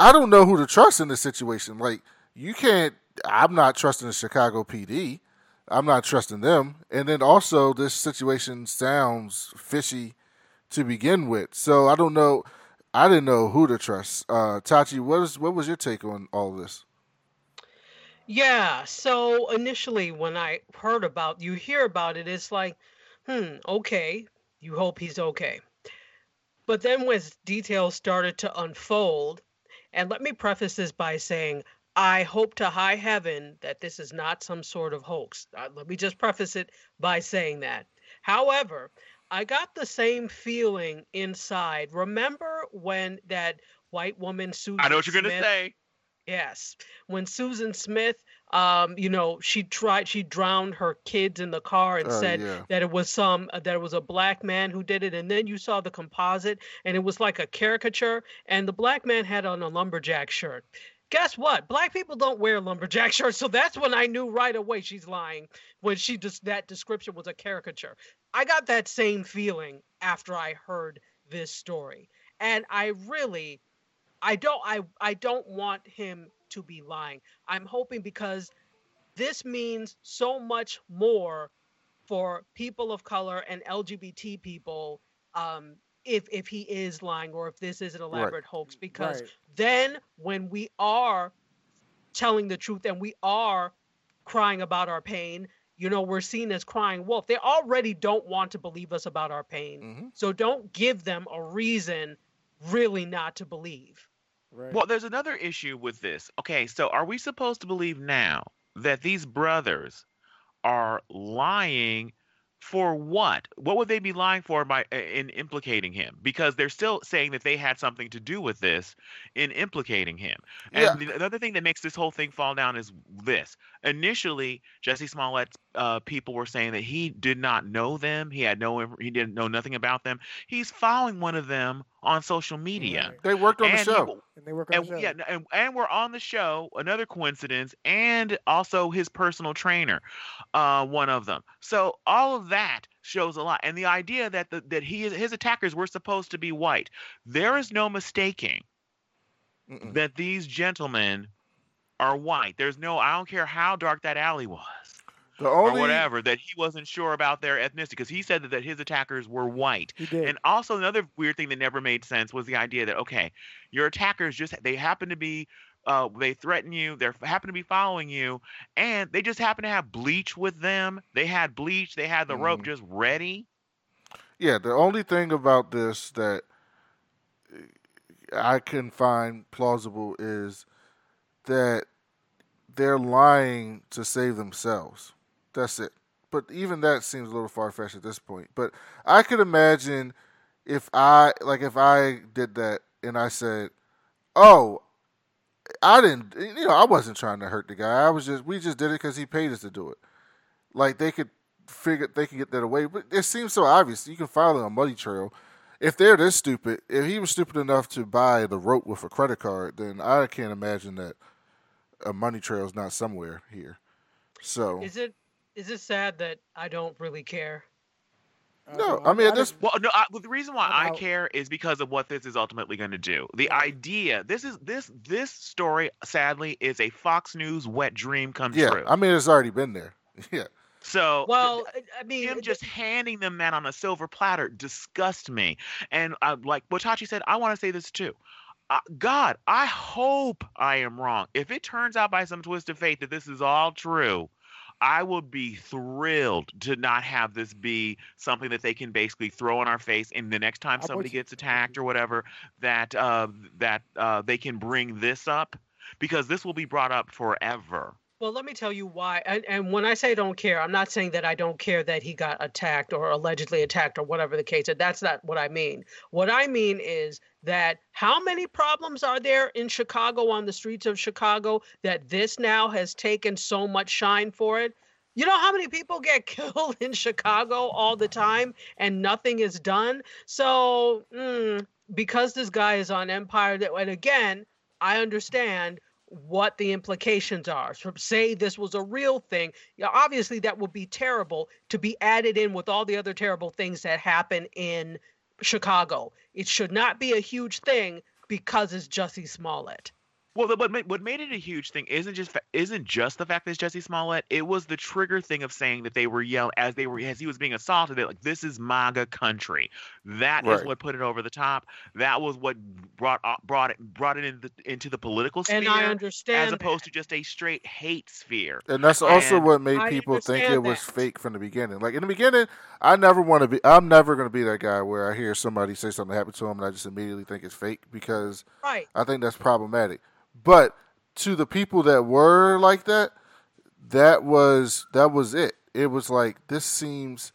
I don't know who to trust in this situation. Like you can't. I'm not trusting the Chicago PD. I'm not trusting them. And then also, this situation sounds fishy to begin with. So I don't know. I didn't know who to trust. Uh, Tachi, what was what was your take on all this? Yeah, so initially when I heard about you hear about it, it's like, hmm, okay, you hope he's okay. But then when details started to unfold, and let me preface this by saying, I hope to high heaven that this is not some sort of hoax. Uh, let me just preface it by saying that. However, I got the same feeling inside. Remember when that white woman Susan I know what you're gonna say. Yes. When Susan Smith, um, you know, she tried, she drowned her kids in the car and Oh, said yeah. that it was some, uh, that it was a black man who did it. And then you saw the composite and it was like a caricature. And the black man had on a lumberjack shirt. Guess what? Black people don't wear lumberjack shirts. So that's when I knew right away she's lying when she just, that description was a caricature. I got that same feeling after I heard this story. And I really, I don't I I don't want him to be lying. I'm hoping because this means so much more for people of color and LGBT people um if if he is lying or if this is an elaborate hoax because Right. then when we are telling the truth and we are crying about our pain you know we're seen as crying wolf they already don't want to believe us about our pain Mhm. so don't give them a reason really not to believe Right. Well, there's another issue with this. Okay, so are we supposed to believe now that these brothers are lying for what? What would they be lying for by uh, in implicating him? Because they're still saying that they had something to do with this in implicating him. And Yeah. the another thing that makes this whole thing fall down is this. Initially, Jesse Smollett's uh, people were saying that he did not know them. He had no, he didn't know nothing about them. He's following one of them on social media. Right. They worked on the And he show. w- And they work on and the show. yeah, and, and we're on the show. Another coincidence, and also his personal trainer, uh, one of them. So all of that shows a lot, and the idea that the, that he his attackers were supposed to be white. There is no mistaking Mm-mm. that these gentlemen are white. There's no. I don't care how dark that alley was The only or whatever. That he wasn't sure about their ethnicity because he said that, that his attackers were white. He did. And also another weird thing that never made sense was the idea that okay, your attackers just they happen to be uh, they threaten you. They happen to be following you, and they just happen to have bleach with them. They had bleach. They had the rope Mhm. just ready. Yeah, the only thing about this that I can find plausible is that they're lying to save themselves. That's it. But even that seems a little far fetched at this point. But I could imagine if I like if I did that and I said, "Oh, I didn't, you know, I wasn't trying to hurt the guy. I was just we just did it because he paid us to do it." Like they could figure they could get that away, but it seems so obvious. You can follow a money trail. If they're this stupid, if he was stupid enough to buy the rope with a credit card, then I can't imagine that a money trail is not somewhere here. So Is it is it sad that I don't really care? no, I mean at this Well, no. I, well, the reason why I'm I out. care is because of what this is ultimately going to do. The idea. This is this this story. Sadly, is a Fox News wet dream come yeah, true. I mean it's already been there. Yeah, so Well, I- I mean, him th- just handing them that on a silver platter disgusts me. And uh, like Watachi said, I want to say this too. Uh, God, I hope I am wrong. If it turns out by some twist of fate that this is all true, I will be thrilled to not have this be something that they can basically throw in our face. And the next time somebody gets attacked or whatever, that uh, that uh, they can bring this up because this will be brought up forever. Well, let me tell you why. And, and when I say don't care, I'm not saying that I don't care that he got attacked or allegedly attacked or whatever the case is. That's not what I mean. What I mean is that how many problems are there in Chicago on the streets of Chicago that this now has taken so much shine for it? You know how many people get killed in Chicago all the time and nothing is done? So, mm, because this guy is on Empire, that, and again, I understand what the implications are. So say this was a real thing. Obviously that would be terrible to be added in with all the other terrible things that happen in Chicago. It should not be a huge thing because it's Jussie Smollett. Well, the, what made, what made it a huge thing isn't just fa- isn't just the fact that it's Jesse Smollett. It was the trigger thing of saying that they were yelling as they were as he was being assaulted. That like this is MAGA country. That is Right. what put it over the top. That was what brought uh, brought it brought it into the, into the political sphere And I understand as understand opposed to just a straight hate sphere. and that's also And what made people think it understand was fake from the beginning. Like in the beginning, I never want to be. I'm never going to be that guy where I hear somebody say something happened to him and I just immediately think it's fake because right. I think that's problematic. But to the people that were like that, that was that was it. It was like this seems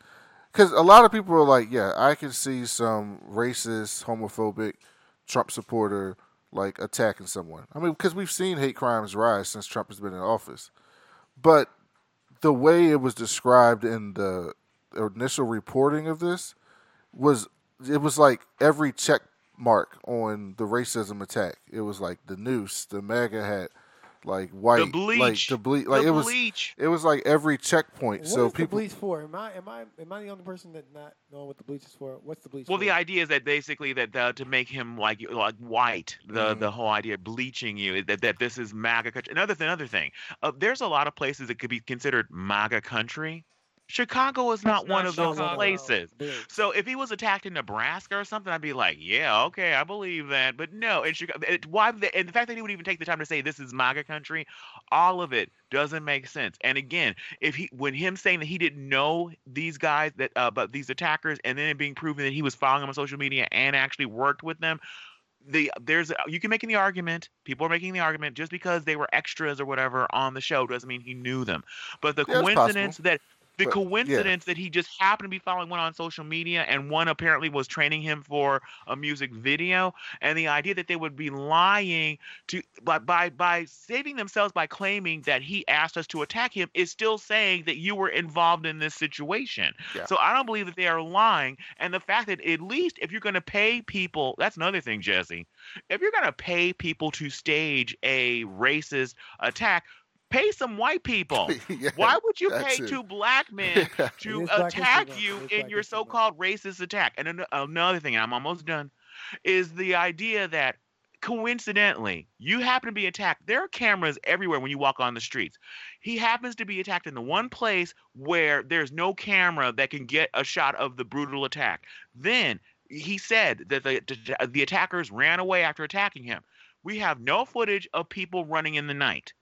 because a lot of people are like, yeah, I can see some racist, homophobic, Trump supporter like attacking someone. I mean, because we've seen hate crimes rise since Trump has been in office, but the way it was described in the initial reporting of this was it was like every check mark on the racism attack. It was like the noose, the MAGA hat, like white, like bleach. the bleach, like the it was. bleach. It was like every checkpoint. What so is people, the bleach for? Am I am I am I the only person that not knowing what the bleach is for? What's the bleach Well, for? the idea is that basically that uh, to make him like like white, the Mm-hmm. the whole idea of bleaching you that that this is MAGA country. Another thing, another thing. Uh, there's a lot of places that could be considered MAGA country. Chicago is not It's one not of those places. Big. So if he was attacked in Nebraska or something, I'd be like, yeah, okay, I believe that. But no, in Chicago, it, why? the- And the fact that he would even take the time to say this is MAGA country, all of it doesn't make sense. And again, if he, when him saying that he didn't know these guys that, uh, but these attackers, and then it being proven that he was following them on social media and actually worked with them. The there's you can make the argument. People are making the argument just because they were extras or whatever on the show doesn't mean he knew them. But the Yeah, coincidence that the But, yeah. coincidence that he just happened to be following one on social media and one apparently was training him for a music video and the idea that they would be lying to by by, by saving themselves by claiming that he asked us to attack him is still saying that you were involved in this situation Yeah. so i don't believe that they are lying and the fact that at least if you're going to pay people that's another thing jesse if you're going to pay people to stage a racist attack pay some white people Yeah, why would you pay it. two black men to is Black History attack you in Black your so-called racist attack? And an- another thing, and I'm almost done, is the idea that coincidentally you happen to be attacked. There are cameras everywhere when you walk on the streets. He happens to be attacked in the one place where there's no camera that can get a shot of the brutal attack. Then he said that the the attackers ran away after attacking him. We have no footage of people running in the night.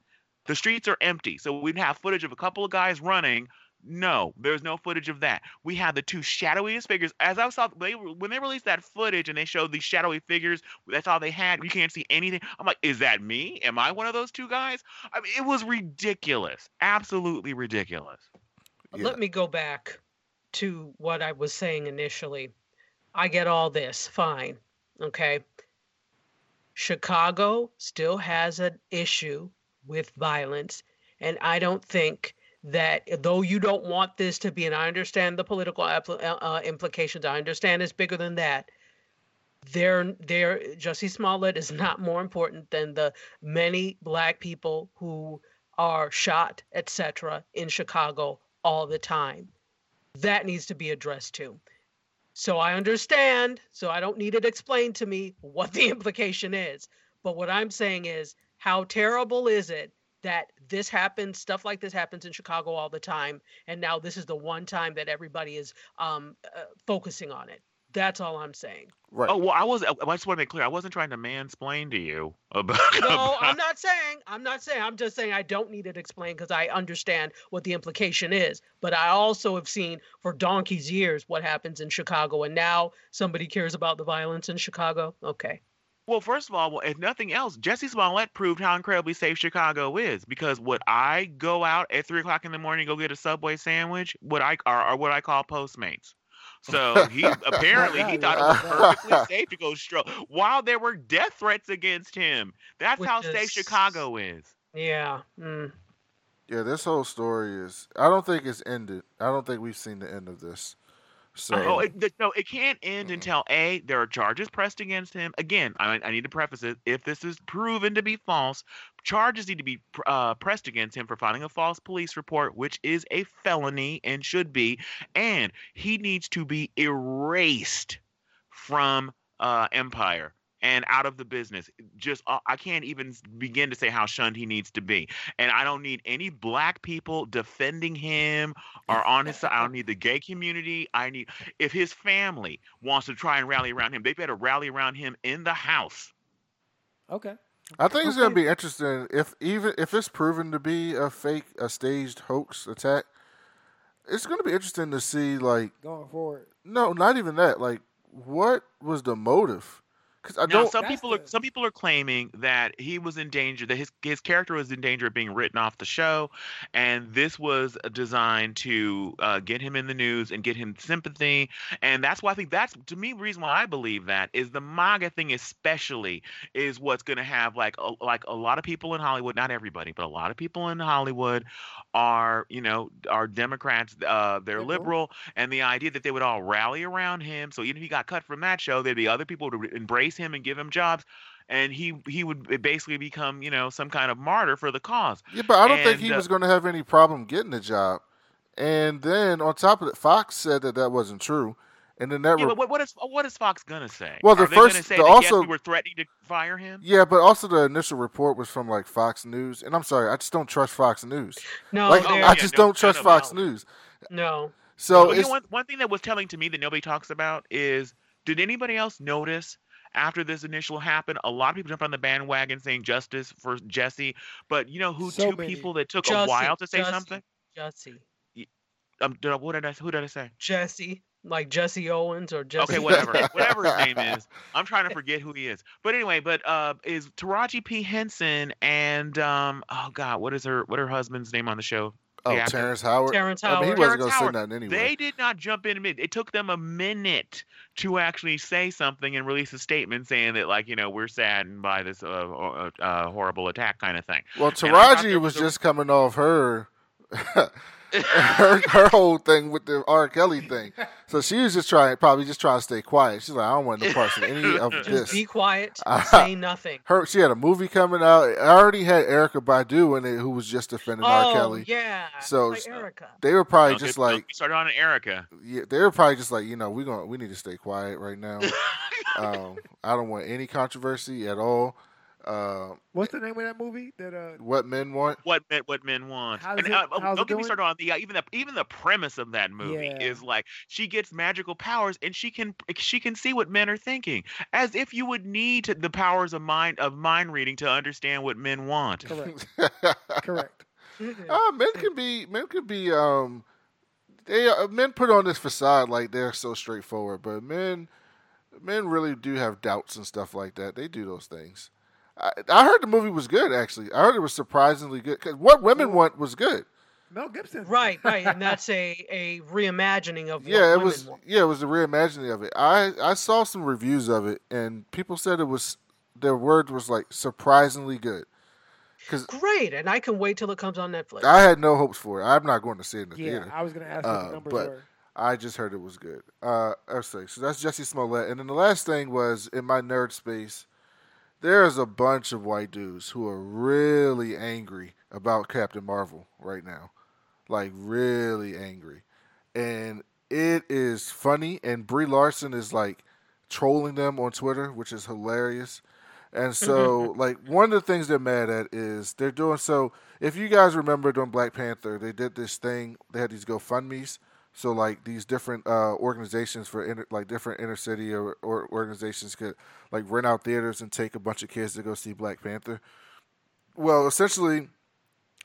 The streets are empty. So we'd have footage of a couple of guys running. No, there's no footage of that. We have the two shadowiest figures. As I saw, they when they released that footage and they showed these shadowy figures, that's all they had. You can't see anything. I'm like, is that me? Am I one of those two guys? I mean, it was ridiculous, absolutely ridiculous. Yeah. Let me go back to what I was saying initially. I get all this, fine. Okay. Chicago still has an issue with violence, and I don't think that though you don't want this to be, and I understand the political uh, uh, implications, I understand it's bigger than that. There, there, Jussie Smollett is not more important than the many black people who are shot, etc., in Chicago all the time. That needs to be addressed too. So I understand, so I don't need it explained to me what the implication is. But what I'm saying is, how terrible is it that this happens, stuff like this happens in Chicago all the time, and now this is the one time that everybody is um, uh, focusing on it. That's all I'm saying. Right. Oh well, I was. I just want to make clear. I wasn't trying to mansplain to you about. No, about- I'm not saying. I'm not saying. I'm just saying I don't need it explained because I understand what the implication is. But I also have seen for donkey's years what happens in Chicago, and now somebody cares about the violence in Chicago. Okay. Well, first of all, well, if nothing else, Jesse Smollett proved how incredibly safe Chicago is. Because would I go out at three o'clock in the morning go get a Subway sandwich? Would I or, or what I call Postmates? So he apparently he thought it was perfectly safe to go stroll while there were death threats against him. That's Which how safe Chicago is. Yeah. Mm. Yeah, this whole story is. I don't think it's ended. I don't think we've seen the end of this. So Oh, it, no, it can't end until a there are charges pressed against him. Again, I, I need to preface it: if this is proven to be false, charges need to be pr- uh, pressed against him for filing a false police report, which is a felony and should be, and he needs to be erased from uh, Empire and out of the business. Just uh, I can't even begin to say how shunned he needs to be. And I don't need any black people defending him or on his side. I don't need the gay community. I need if his family wants to try and rally around him, they better rally around him in the house. Okay. I think it's gonna be interesting if even if it's proven to be a fake, a staged hoax attack. It's gonna be interesting to see, like, Going forward. no, not even that. Like, what was the motive? Because I Now, don't. some That's people are some people are claiming that he was in danger, that his his character was in danger of being written off the show, and this was designed to uh, get him in the news and get him sympathy, and that's why I think that's to me the reason why I believe that is the MAGA thing especially is what's going to have like a, like a lot of people in Hollywood, not everybody, but a lot of people in Hollywood are you know are Democrats, uh, they're Liberal. liberal, and the idea that they would all rally around him. So even if he got cut from that show, there'd be other people to re- embrace him and give him jobs, and he he would basically become you know some kind of martyr for the cause. Yeah, but I don't think he uh, was going to have any problem getting the job. And then on top of it, Fox said that that wasn't true. And then that, Yeah, re- but what, what is what is Fox gonna say? Well, the Are they first- say the that, yes, also- we were threatening to fire him. yeah, but also the initial report was from like Fox News. And I'm sorry, I just don't trust Fox News. No, like there- I yeah, just no, don't trust none Fox them. News. no. So Well, you know, one, one thing that was telling to me that nobody talks about is did anybody else notice after this initial happened, a lot of people jumped on the bandwagon saying justice for Jesse, but you know who So two many. people that took Jussie, a while to say Jussie, something? Jesse. Um, did I, what did I who did I say? Jesse. Like Jesse Owens or Jesse. Okay, whatever, whatever his name is. I'm trying to forget who he is. But anyway, but uh, is Taraji P Henson and um, oh god, what is her what her husband's name on the show? Oh actor? Terrence Howard. Terrence I mean, he Howard. wasn't going to say Howard. nothing anyway. They did not jump in a minute. It took them a minute to actually say something and release a statement saying that, like, you know, we're saddened by this uh, uh, uh, horrible attack kind of thing. well, Taraji was was a- just coming off her. her, her whole thing with the R. Kelly thing, so she was just trying, probably just trying to stay quiet. She's like, I don't want no parts in any of Just this. be quiet. Uh, say nothing. her she had a movie coming out. I already had Erykah Badu in it, who was just defending R. Oh Kelly. yeah. So, like Erykah. They were probably Don't just get- don't like, get started on Erykah. yeah, they were probably just like, you know, we going we need to stay quiet right now. um, I don't want any controversy at all. Uh, What's the name of that movie? That uh, what men want? What men, what men want. How's and it- uh, how's don't it get me started on the uh, even the even the premise of that movie Yeah. is like she gets magical powers and she can she can see what men are thinking, as if you would need the powers of mind of mind reading to understand what men want. correct, correct. Uh, men can be men can be um they uh, men put on this facade like they're so straightforward, but men men really do have doubts and stuff like that. They do those things. I, I heard the movie was good actually. I heard it was surprisingly good because what women want was good. Mel Gibson. Right, right, and that's a a reimagining of Yeah, what it women was. want. Yeah, it was a reimagining of it. I I saw some reviews of it, and people said it was their word was like surprisingly good. Because Great, and I can wait till it comes on Netflix. I had no hopes for it. I'm not going to see it in the Yeah, theater. I was gonna ask what Uh, the numbers but were. I just heard it was good. Uh, okay, so that's Jesse Smollett, and then the last thing was in my nerd space. There's a bunch of white dudes who are really angry about Captain Marvel right now, like really angry, and it is funny. And Brie Larson is like trolling them on Twitter, which is hilarious. And so, like, one of the things they're mad at is they're doing so. If you guys remember during Black Panther, they did this thing. They had these GoFundmes. So, like, these different uh, organizations for inter, like different inner city or, or organizations could like rent out theaters and take a bunch of kids to go see Black Panther. Well, essentially,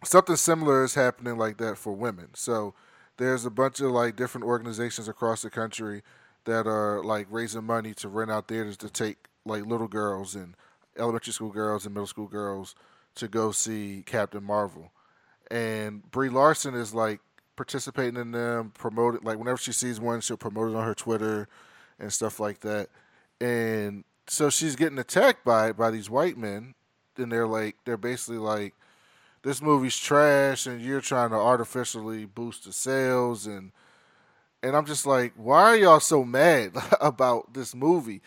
something similar is happening like that for women. So, there's a bunch of like different organizations across the country that are like raising money to rent out theaters to take like little girls and elementary school girls and middle school girls to go see Captain Marvel. And Brie Larson is like participating in them, promoting like whenever she sees one, she'll promote it on her Twitter and stuff like that. And so she's getting attacked by by these white men, and they're like they're basically like this movie's trash and you're trying to artificially boost the sales and and I'm just like, why are y'all so mad about this movie?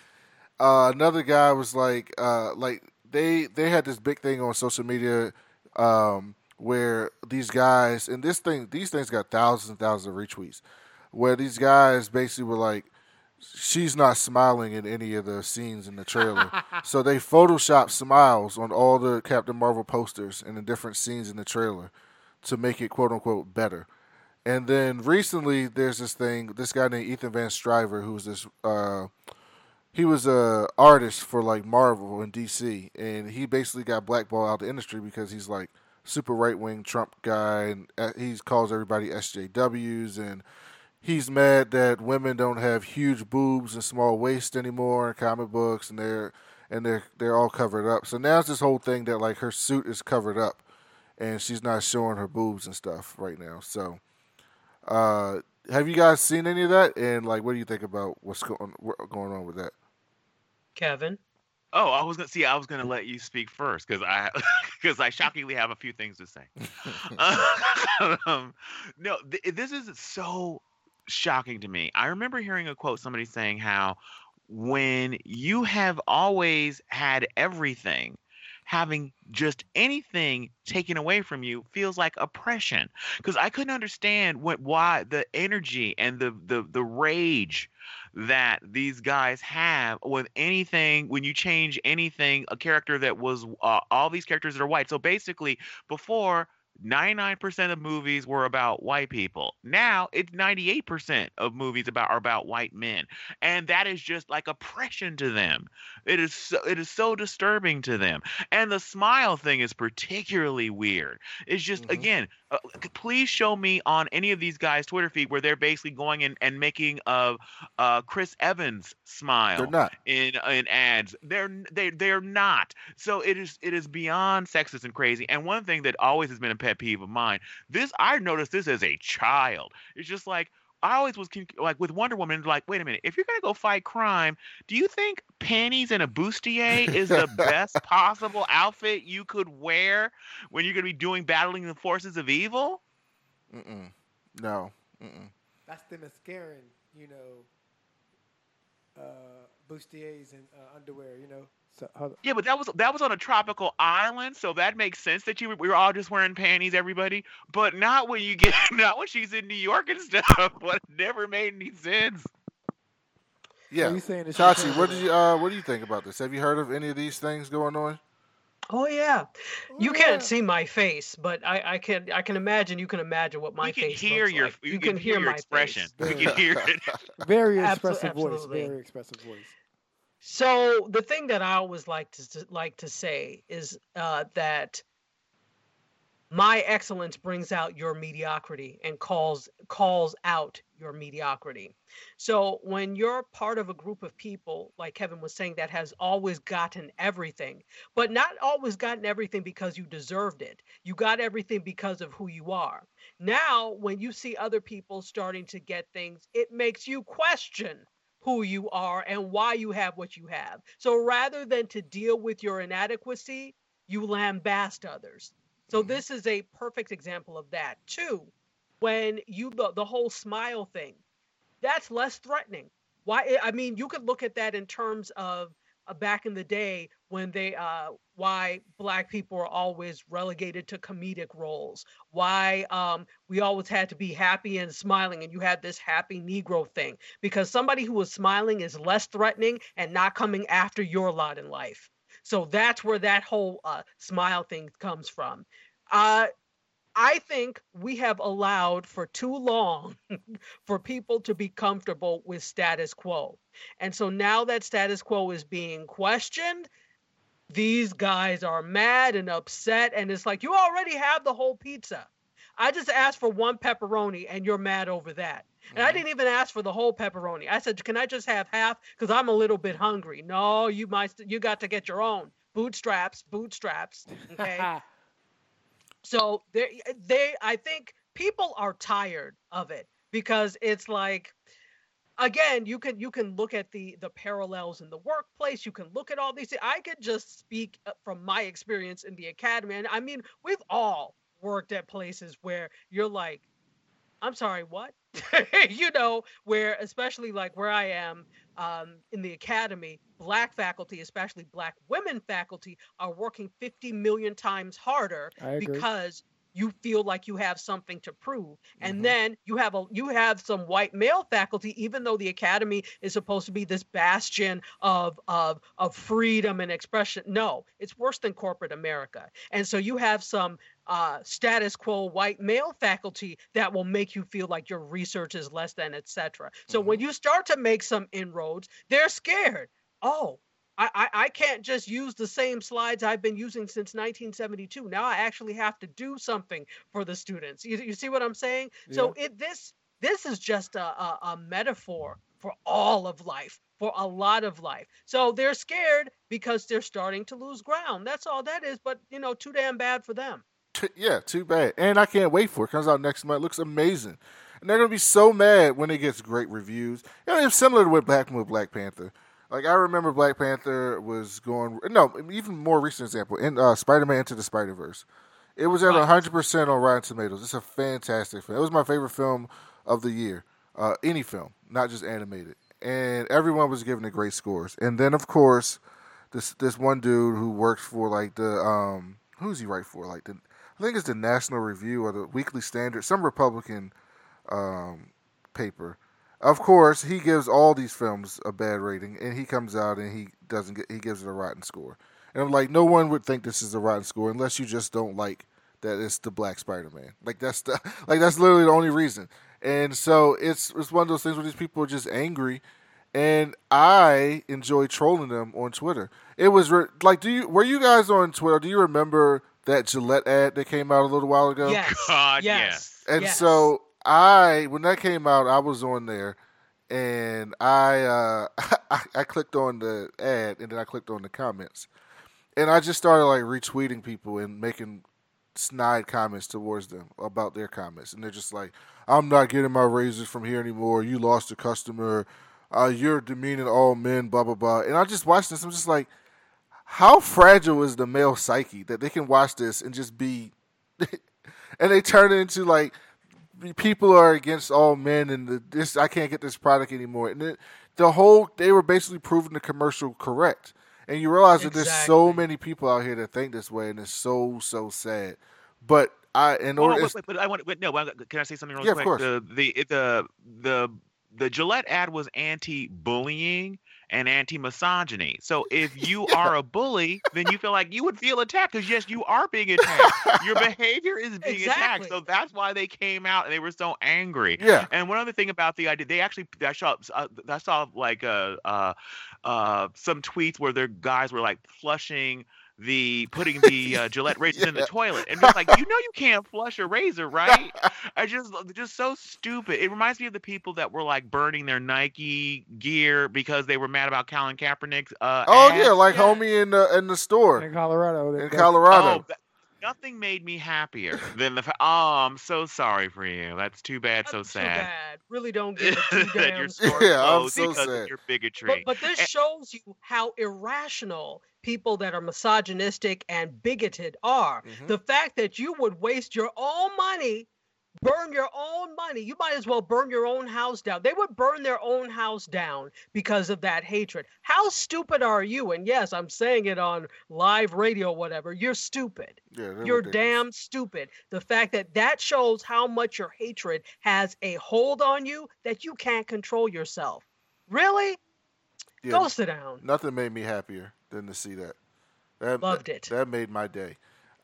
Uh, another guy was like, uh, like they they had this big thing on social media um, where these guys and this thing these things got thousands and thousands of retweets, where these guys basically were like, she's not smiling in any of the scenes in the trailer, so they photoshopped smiles on all the Captain Marvel posters and the different scenes in the trailer to make it quote unquote better. And then recently, there's this thing. This guy named Ethan Van Sciver, who's this, uh, he was a artist for like Marvel and DC, and he basically got blackballed out of the industry because he's like super right wing Trump guy, and uh, he calls everybody SJWs, and he's mad that women don't have huge boobs and small waist anymore in comic books, and they're and they're they're all covered up. So now it's this whole thing that like her suit is covered up, and she's not showing her boobs and stuff right now. So. Uh, have you guys seen any of that? And like, what do you think about what's going going on with that? Kevin. Oh, I was gonna see. I was gonna let you speak first because I because I shockingly have a few things to say. um, no, th- this is so shocking to me. I remember hearing a quote somebody saying how when you have always had everything, having just anything taken away from you feels like oppression. Because I couldn't understand what why the energy and the the the rage that these guys have with anything when you change anything a character that was uh, all these characters that are white so basically before 99% of movies were about white people. Now it's 98% of movies about are about white men. And that is just like oppression to them. It is so, it is so disturbing to them. And the smile thing is particularly weird. It's just Mhm. again, uh, please show me on any of these guys Twitter feed where they're basically going in and making of uh, Chris Evans smile They're not. in in ads. They're they they're not. So it is it is beyond sexist and crazy. And one thing that always has been a pet peeve of mine. This I noticed this as a child. It's just like I always was like with Wonder Woman. Like, wait a minute, if you're gonna go fight crime, do you think panties and a bustier is the best possible outfit you could wear when you're gonna be doing battling the forces of evil? Mm-mm. No. Mm-mm. That's the mascarin, you know, uh, bustiers and uh, underwear, you know. So hold Yeah, but that was that was on a tropical island, so that makes sense that you were- we were all just wearing panties, everybody. But not when you get not when she's in New York and stuff. What never made any sense. Yeah. you saying it's Chachi, what did you uh what do you think about this? Have you heard of any of these things going on? Oh yeah, you Oh, can't see my face, but I, I can I can imagine you can imagine what my you can face hear looks your like. you, can hear, your my expression. face. You can hear it. Very Abso- expressive voice. absolutely. Very expressive voice. So the thing that I always like to, like to say is uh, that my excellence brings out your mediocrity and calls calls out your mediocrity. So when you're part of a group of people, like Kevin was saying, that has always gotten everything, but not always gotten everything because you deserved it. You got everything because of who you are. Now, when you see other people starting to get things, it makes you question who you are and why you have what you have. So rather than to deal with your inadequacy, you lambast others. So this is a perfect example of that. Two, when you the, the whole smile thing, that's less threatening. Why? I mean, you could look at that in terms of uh, back in the day when they uh why black people are always relegated to comedic roles why um we always had to be happy and smiling and you had this happy negro thing because somebody who was smiling is less threatening and not coming after your lot in life so that's where that whole uh smile thing comes from uh I think we have allowed for too long for people to be comfortable with status quo. And so now that status quo is being questioned, these guys are mad and upset. And it's like, you already have the whole pizza. I just asked for one pepperoni and you're mad over that. And I mm-hmm. didn't even ask for the whole pepperoni. I said, "Can I just have half? Because I'm a little bit hungry." No, you might. You got to get your own bootstraps. Bootstraps. Okay. so they, they. I think people are tired of it because it's like, again, you can you can look at the the parallels in the workplace. You can look at all these. I could just speak uh, from my experience in the academy, and I mean, we've all worked at places where you're like, I'm sorry, what? you know, where especially like where I am um, in the academy, black faculty, especially black women faculty, are working 50 million times harder because you feel like you have something to prove and Mhm. then you have a you have some white male faculty even though the academy is supposed to be this bastion of of of freedom and expression. No it's worse than corporate america. And so you have some uh, status quo white male faculty that will make you feel like your research is less than etc so when you start to make some inroads they're scared. Oh I, I, I can't just use the same slides I've been using since 1972. Now I actually have to do something for the students. You, you see what I'm saying? So it this this is just a, a, a metaphor for all of life, for a lot of life. So they're scared because they're starting to lose ground. That's all that is. But you know, too damn bad for them. yeah, too bad. And I can't wait for it. Comes out next month. Looks amazing. And they're gonna be so mad when it gets great reviews. You know, it's similar to what happened with Black Panther. Like I remember Black Panther was going no, even more recent example in uh, Spider Man Into the Spider Verse. It was at hundred percent on Rotten Tomatoes. It's a fantastic film. It was my favorite film of the year. Uh, any film, not just animated. And everyone was giving it great scores. And then of course, this this one dude who works for like the um who's he write for? Like the I think it's the National Review or the Weekly Standard, some Republican um, paper. Of course, he gives all these films a bad rating, and he comes out and he doesn't get he gives it a rotten score. And I'm like, no one would think this is a rotten score unless you just don't like that it's the Black Spider-Man. Like that's the like that's literally the only reason. And so it's it's one of those things where these people are just angry, and I enjoy trolling them on Twitter. It was re- like, do you were you guys on Twitter? Do you remember that Gillette ad that came out a little while ago? Yes. God, yes. And yes. so I, when that came out, I was on there, and I, uh, I I clicked on the ad, and then I clicked on the comments, and I just started like retweeting people and making snide comments towards them about their comments, and they're just like, "I'm not getting my raises from here anymore. You lost a customer. Uh, you're demeaning all men. Blah blah blah." And I just watched this. I'm just like, how fragile is the male psyche that they can watch this and just be, and they turn it into like people are against all men and the, this I can't get this product anymore. And it, the whole they were basically proving the commercial correct. And you realize that there's so many people out here that think this way, and it's so so sad. But I, in order, on, wait, wait, but I want. Wait, no, can I say something real Yeah, of quick? course. The the the the the Gillette ad was anti-bullying, and anti-misogyny. So if you are a bully, then you feel like you would feel attacked because yes, you are being attacked. Your behavior is being Exactly. attacked. So that's why they came out and they were so angry. Yeah. And one other thing about the idea, they actually I saw uh, I saw like uh, uh, uh, some tweets where their guys were like flushing the putting the uh, Gillette razors in the toilet, and it's like you know you can't flush a razor, right? I just just so stupid. It reminds me of the people that were like burning their Nike gear because they were mad about Colin Kaepernick's. Uh, Oh ads. yeah, like homie in the in the store in Colorado. in Colorado. Oh, that- nothing made me happier than the. Fa- oh, I'm so sorry for you. That's too bad. So That's too sad. bad. Really don't get a two that damn your store Yeah, I'm so because sad. of your bigotry. But, but this And- shows you how irrational people that are misogynistic and bigoted are. Mhm. The fact that you would waste your own money, burn your own money, you might as well burn your own house down. They would burn their own house down because of that hatred. How stupid are you? And yes, I'm saying it on live radio, whatever. You're stupid. Yeah, You're ridiculous. damn stupid. The fact that that shows how much your hatred has a hold on you that you can't control yourself. Really? Yeah, Go sit down. Nothing made me happier than to see that. That Loved it. That made my day.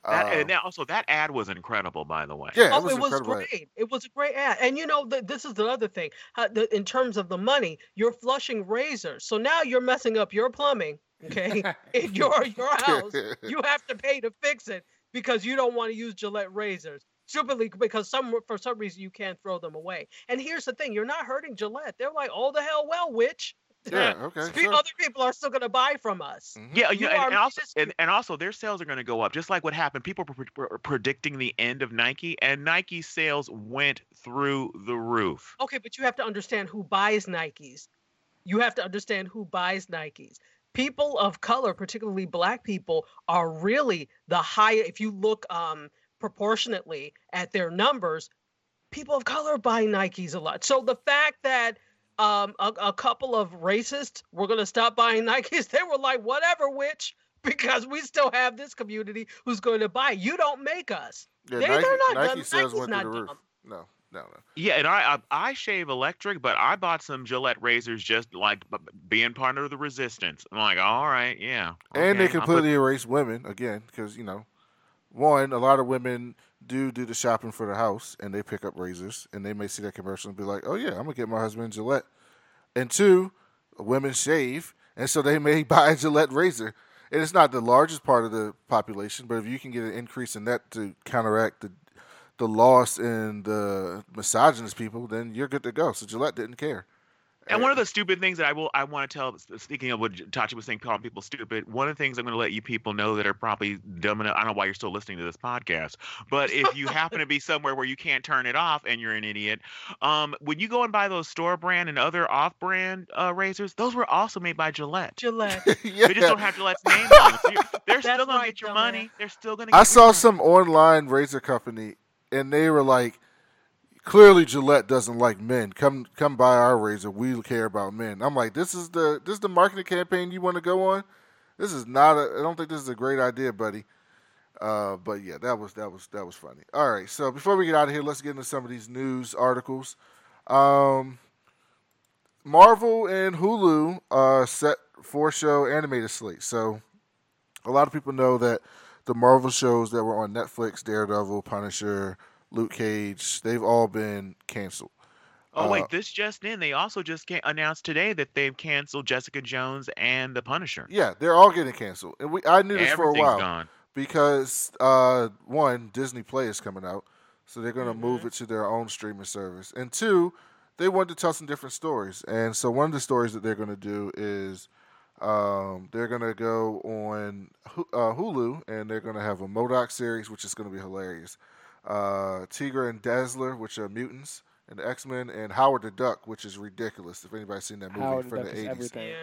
That, Uh, and that- also that ad was incredible, by the way. yeah, oh, it was, it was incredible. great. It was a great ad. And you know, the, this is the other thing. Uh, the, in terms of the money, you're flushing razors. So now you're messing up your plumbing. Okay, in your your house, you have to pay to fix it because you don't want to use Gillette razors. Stupidly, because some for some reason you can't throw them away. And here's the thing: you're not hurting Gillette. They're like, "Oh the hell, well, witch." Yeah, okay, Spe- sure. Other people are still gonna buy from us. Mhm. Yeah, You you, are and, and also and, and also their sales are going to go up, just like what happened. People were, pre- were predicting the end of Nike, and Nike sales went through the roof. Okay, but you have to understand who buys Nikes. You have to understand who buys Nikes. People of color, particularly black people, are really the high. If you look um, proportionately at their numbers, people of color buy Nikes a lot. So the fact that um, a, a couple of racists were going to stop buying Nikes, they were like, whatever, witch, because we still have this community who's going to buy. You don't make us. Yeah, They- Nike, they're not Nike dumb. sales Nike's went not through the roof. dumb. No, no, no. Yeah, and I, I I shave electric, but I bought some Gillette razors just like b- b- being part of the resistance. I'm like, all right, yeah. And they okay, I'll put- completely erase women again because you know, one, a lot of women do do the shopping for the house and they pick up razors and they may see that commercial and be like, oh yeah, I'm gonna get my husband Gillette. And two, women shave and so they may buy a Gillette razor. And it's not the largest part of the population, but if you can get an increase in that to counteract the the loss in the misogynist people, then you're good to go. So Gillette didn't care. And one of the stupid things that I will I want to tell, speaking of what Tachi was saying, calling people stupid. One of the things I'm going to let you people know that are probably dumb enough. I don't know why you're still listening to this podcast, but if you happen to be somewhere where you can't turn it off and you're an idiot, um, when you go and buy those store brand and other off brand uh, razors, those were also made by Gillette. Gillette. yeah. They just don't have Gillette's name on them. So they're That's still going right, to get your dumbass. money. They're still going to. I saw some online razor company, and they were like, "Clearly, Gillette doesn't like men. Come, come buy our razor. We care about men." I'm like, "This is the this is the marketing campaign you want to go on? This is not. I don't think this is a great idea, buddy." Uh, but yeah, that was that was that was funny. All right, so before we get out of here, let's get into some of these news articles. Um, Marvel and Hulu uh, set four show animated slate. So a lot of people know that the Marvel shows that were on Netflix, Daredevil, Punisher, Luke Cage, they've all been canceled. Oh Uh, wait, this just in. They also just announced today that they've canceled Jessica Jones and The Punisher. Yeah, they're all getting canceled. And we I knew this for a while gone. because uh, one, Disney Play is coming out, so they're going to move Mm-hmm. it to their own streaming service. And two, they wanted to tell some different stories. And so one of the stories that they're going to do is um, they're going to go on uh, Hulu and they're going to have a MODOK series, which is going to be hilarious. Uh, Tigra and Dazzler, which are mutants, and X Men, and Howard the Duck, which is ridiculous. If anybody's seen that movie Howard from Duck the eighties, everything.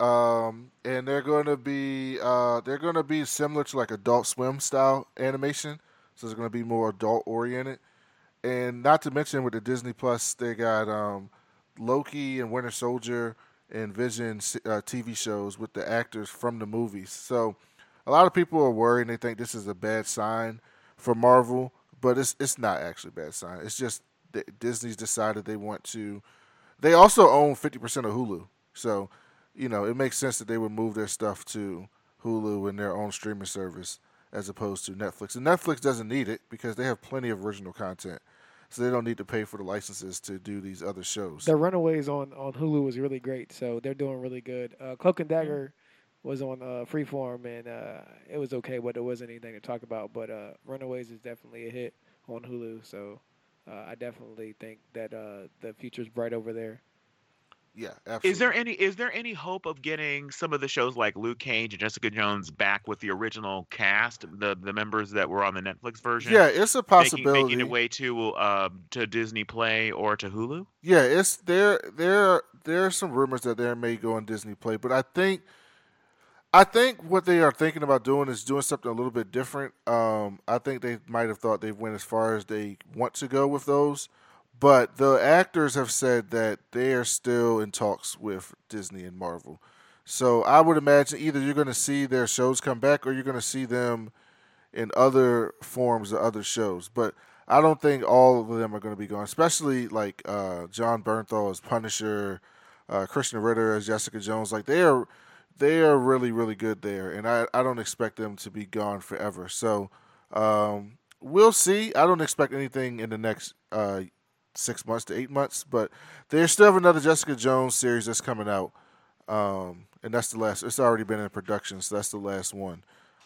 Um, and they're going to be uh, they're going to be similar to like Adult Swim style animation, so it's going to be more adult oriented. And not to mention with the Disney Plus, they got um, Loki and Winter Soldier and Vision uh, TV shows with the actors from the movies. So a lot of people are worried and they think this is a bad sign for Marvel, but it's it's not actually a bad sign. It's just that Disney's decided they want to. They also own fifty percent of Hulu, so you know, it makes sense that they would move their stuff to Hulu and their own streaming service as opposed to Netflix. And Netflix doesn't need it because they have plenty of original content. So they don't need to pay for the licenses to do these other shows. The Runaways on, on Hulu was really great, so they're doing really good. Uh, Cloak and Dagger was on uh, Freeform, and uh, it was okay, but there wasn't anything to talk about. But uh, Runaways is definitely a hit on Hulu, so uh, I definitely think that uh, the future's bright over there. Yeah, absolutely. Is there any is there any hope of getting some of the shows like Luke Cage and Jessica Jones back with the original cast, the the members that were on the Netflix version? Yeah, it's a possibility. Making, making it way to uh, to Disney Play or to Hulu. Yeah, it's there. There there are some rumors that there may go on Disney Play, but I think I think what they are thinking about doing is doing something a little bit different. Um, I think they might have thought they went as far as they want to go with those, but the actors have said that they are still in talks with Disney and Marvel. So I would imagine either you're going to see their shows come back or you're going to see them in other forms of other shows. But I don't think all of them are going to be gone, especially like uh, Jon Bernthal as Punisher, uh, Krysten Ritter as Jessica Jones. Like they are they are really really good there, and I I don't expect them to be gone forever. So um, we'll see. I don't expect anything in the next uh, six months to eight months, but they still have another Jessica Jones series that's coming out, um, and that's the last. It's already been in production, so that's the last one.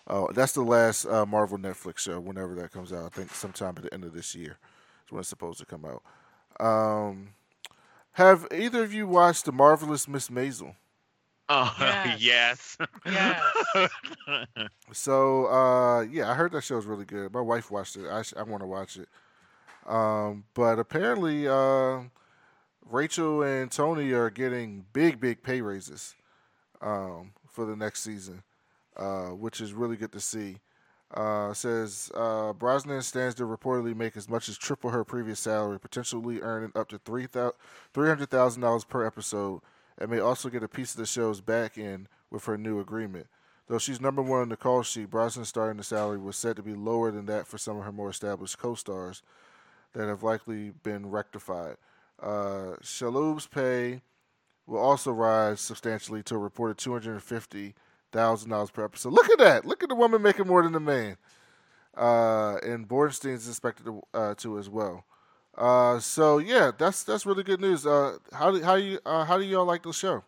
Uh, that's the last uh, Marvel Netflix show. Whenever that comes out, I think sometime at the end of this year is when it's supposed to come out. Um, have either of you watched the marvelous Miss Maisel? Oh yes. Yes. So uh, yeah, I heard that show show's really good. My wife watched it. I sh- I want to watch it. Um, but apparently, uh, Rachel and Tony are getting big, big pay raises um, for the next season, uh, which is really good to see. Uh, says uh, Brosnan stands to reportedly make as much as triple her previous salary, potentially earning up to three hundred thousand dollars per episode, and may also get a piece of the show's back end with her new agreement. Though she's number one on the call sheet, Brosnan's starting the salary was said to be lower than that for some of her more established co-stars that have likely been rectified. Uh, Shalhoub's pay will also rise substantially to a reported two hundred and fifty thousand dollars per episode. Look at that! Look at the woman making more than the man. Uh, and Borstein's expected to, uh, to as well. Uh, so yeah, that's that's really good news. Uh, how do how you uh, how do y'all like the show?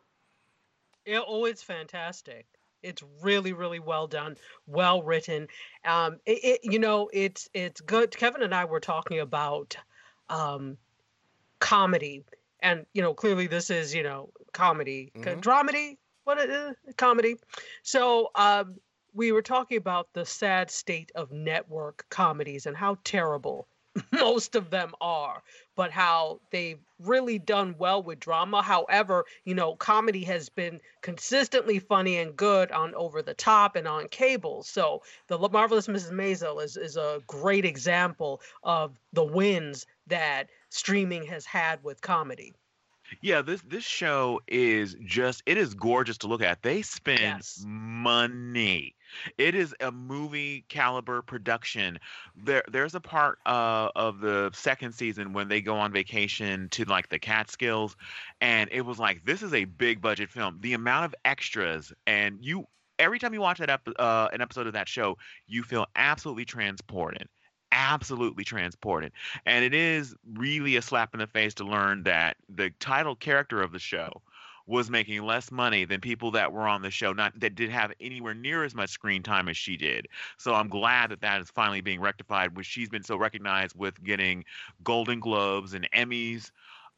It, oh, it's fantastic. It's really, really well done, well written. Um, it, it, you know, it's it's good. Kevin and I were talking about um, comedy, and you know, clearly this is you know comedy, Mhm. dramedy, what it is, comedy. So um, we were talking about the sad state of network comedies and how terrible most of them are, but how they've really done well with drama. However, you know, comedy has been consistently funny and good on over the top and on cable. So the marvelous Mrs. Maisel is is a great example of the wins that streaming has had with comedy. Yeah, this this show is just it is gorgeous to look at. They spend Yes. money. It is a movie caliber production. There there's a part uh, of the second season when they go on vacation to like the Catskills and it was like this is a big budget film. The amount of extras and you every time you watch that ep- uh, an episode of that show, you feel absolutely transported absolutely transported. And it is really a slap in the face to learn that the title character of the show was making less money than people that were on the show not that did have anywhere near as much screen time as she did. So I'm glad that that is finally being rectified. Which she's been so recognized with getting Golden Globes and Emmys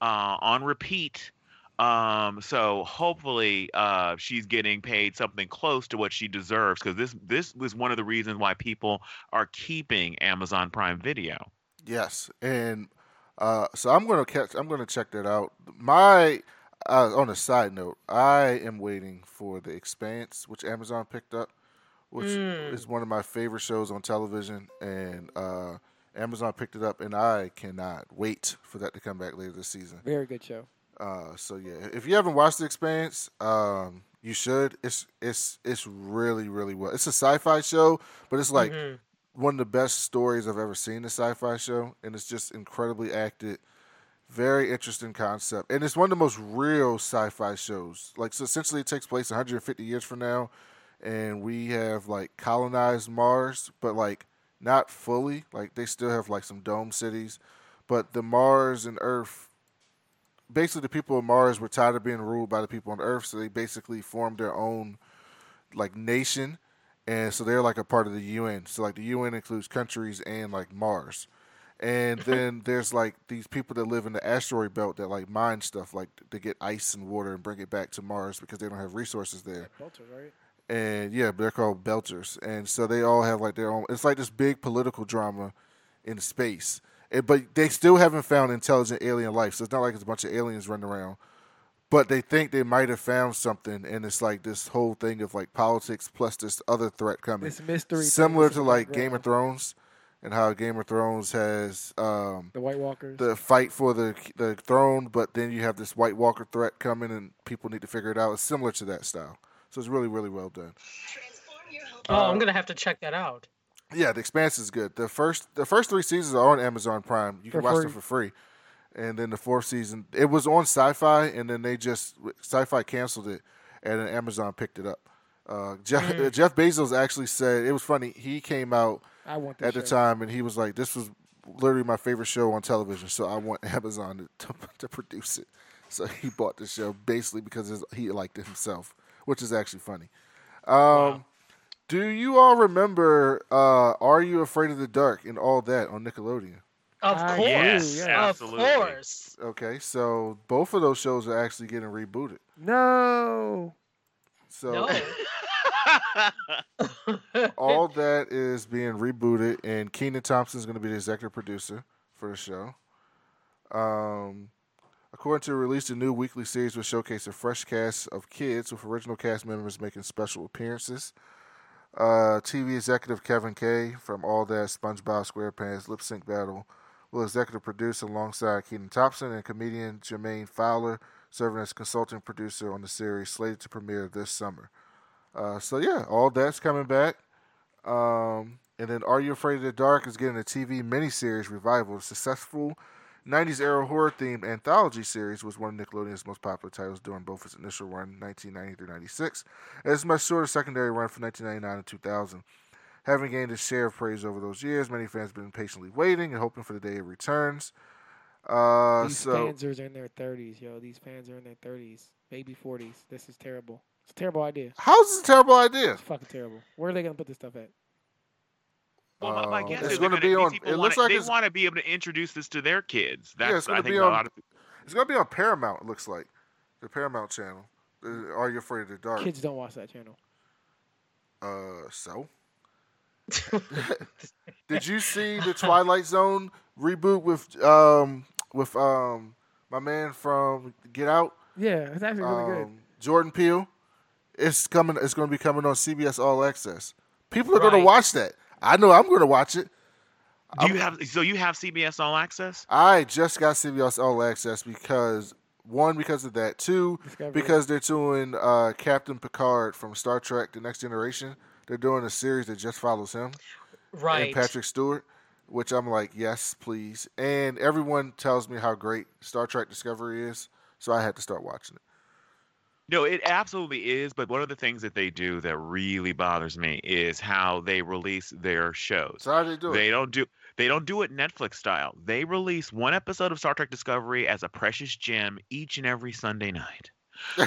uh, on repeat. Um, so hopefully uh, she's getting paid something close to what she deserves because this this was one of the reasons why people are keeping Amazon Prime Video. Yes, and uh, so I'm gonna catch. I'm gonna check that out. My uh, on a side note, I am waiting for the Expanse, which Amazon picked up, which Mm. is one of my favorite shows on television, and uh, Amazon picked it up, and I cannot wait for that to come back later this season. Very good show. Uh, so yeah, if you haven't watched The Expanse, um, you should. It's it's it's really really well. It's a sci-fi show, but it's like Mhm. one of the best stories I've ever seen. A sci-fi show, and it's just incredibly acted, Very interesting concept, and it's one of the most real sci-fi shows. Like, so essentially, it takes place 150 years from now, and we have like colonized Mars, but like not fully. Like, they still have like some dome cities, but the Mars and Earth. Basically, the people of Mars were tired of being ruled by the people on Earth, so they basically formed their own like nation, and so they're like a part of the UN. So like the UN includes countries and like Mars, and then there's like these people that live in the asteroid belt that like mine stuff, like to get ice and water and bring it back to Mars because they don't have resources there. Belter, right? And yeah, they're called belters, and so they all have like their own. It's like this big political drama in space, and, but they still haven't found intelligent alien life. So it's not like it's a bunch of aliens running around but they think they might have found something, and it's like this whole thing of like politics plus this other threat coming. This mystery. Similar to like. Game of Thrones, and how Game of Thrones has um, The White Walkers. the fight for the the throne, but then you have this White Walker threat coming, and people need to figure it out. It's similar to that style, so it's really really well done. Oh, I'm gonna have to check that out. Yeah, The Expanse is good. The first the first three seasons are on Amazon Prime. You can For watch free. them for free. And then the fourth season, it was on Syfy, and then they just Syfy canceled it, and then Amazon picked it up. Uh, Jeff Mm. Jeff Bezos actually said it was funny. He came out I want at the show. time, and he was like, "This was literally my favorite show on television, so I want Amazon to, to, to produce it." So he bought the show basically because his- he liked it himself, which is actually funny. Um, Do you all remember uh, "Are You Afraid of the Dark" and all that on Nickelodeon? Of course, do, Yes, yeah. of course. Okay, so both of those shows are actually getting rebooted. No. So No. all that is being rebooted, and Kenan Thompson is going to be the executive producer for the show. Um, according to a release, the new weekly series will showcase a fresh cast of kids with original cast members making special appearances. Uh, TV executive Kevin Kay from All That, SpongeBob SquarePants, Lip Sync Battle will executive produce alongside Kenan Thompson and comedian Jermaine Fowler, serving as consulting producer on the series slated to premiere this summer. Uh, so yeah, all that's coming back. Um, and then Are You Afraid of the Dark is getting a TV miniseries revival. The successful 90s era horror themed anthology series was one of Nickelodeon's most popular titles during both its initial run, 1990 through 96, and its much shorter secondary run from 1999 to 2000. Having gained its share of praise over those years, many fans have been patiently waiting and hoping for the day it returns. Uh, These so fans are in their 30s, yo. These fans are in their 30s, maybe 40s. This is terrible. It's a terrible idea. how's this a terrible idea? It's fucking terrible. Where are they gonna put this stuff at? Well, my, my Uh, guess it's is gonna they're be gonna, on- these people it wanna, looks like they want to be able to introduce this to their kids. That's Yeah, it's I gonna think be a on- lot of It's gonna be on Paramount. It looks like the Paramount channel. Uh, Are you afraid of the dark? Kids don't watch that channel. Uh, so. Did you see the Twilight Zone reboot with um with um my man from Get Out, Yeah, it's actually really good. um, Jordan Peele? It's coming. It's going to be coming on CBS All Access. People are going to watch that. I know I'm going to watch it. Do you have so you have CBS All Access? I just got CBS All Access because one because of that. Two Discovery. because they're doing uh, Captain Picard from Star Trek: The Next Generation. They're doing a series that just follows him right. and Patrick Stewart, which I'm like, yes, please. And everyone tells me how great Star Trek Discovery is, so I had to start watching it. No, it absolutely is. But one of the things that they do that really bothers me is how they release their shows. So how do they do They it? don't do they don't do it Netflix style. They release one episode of Star Trek Discovery as a precious gem each and every Sunday night.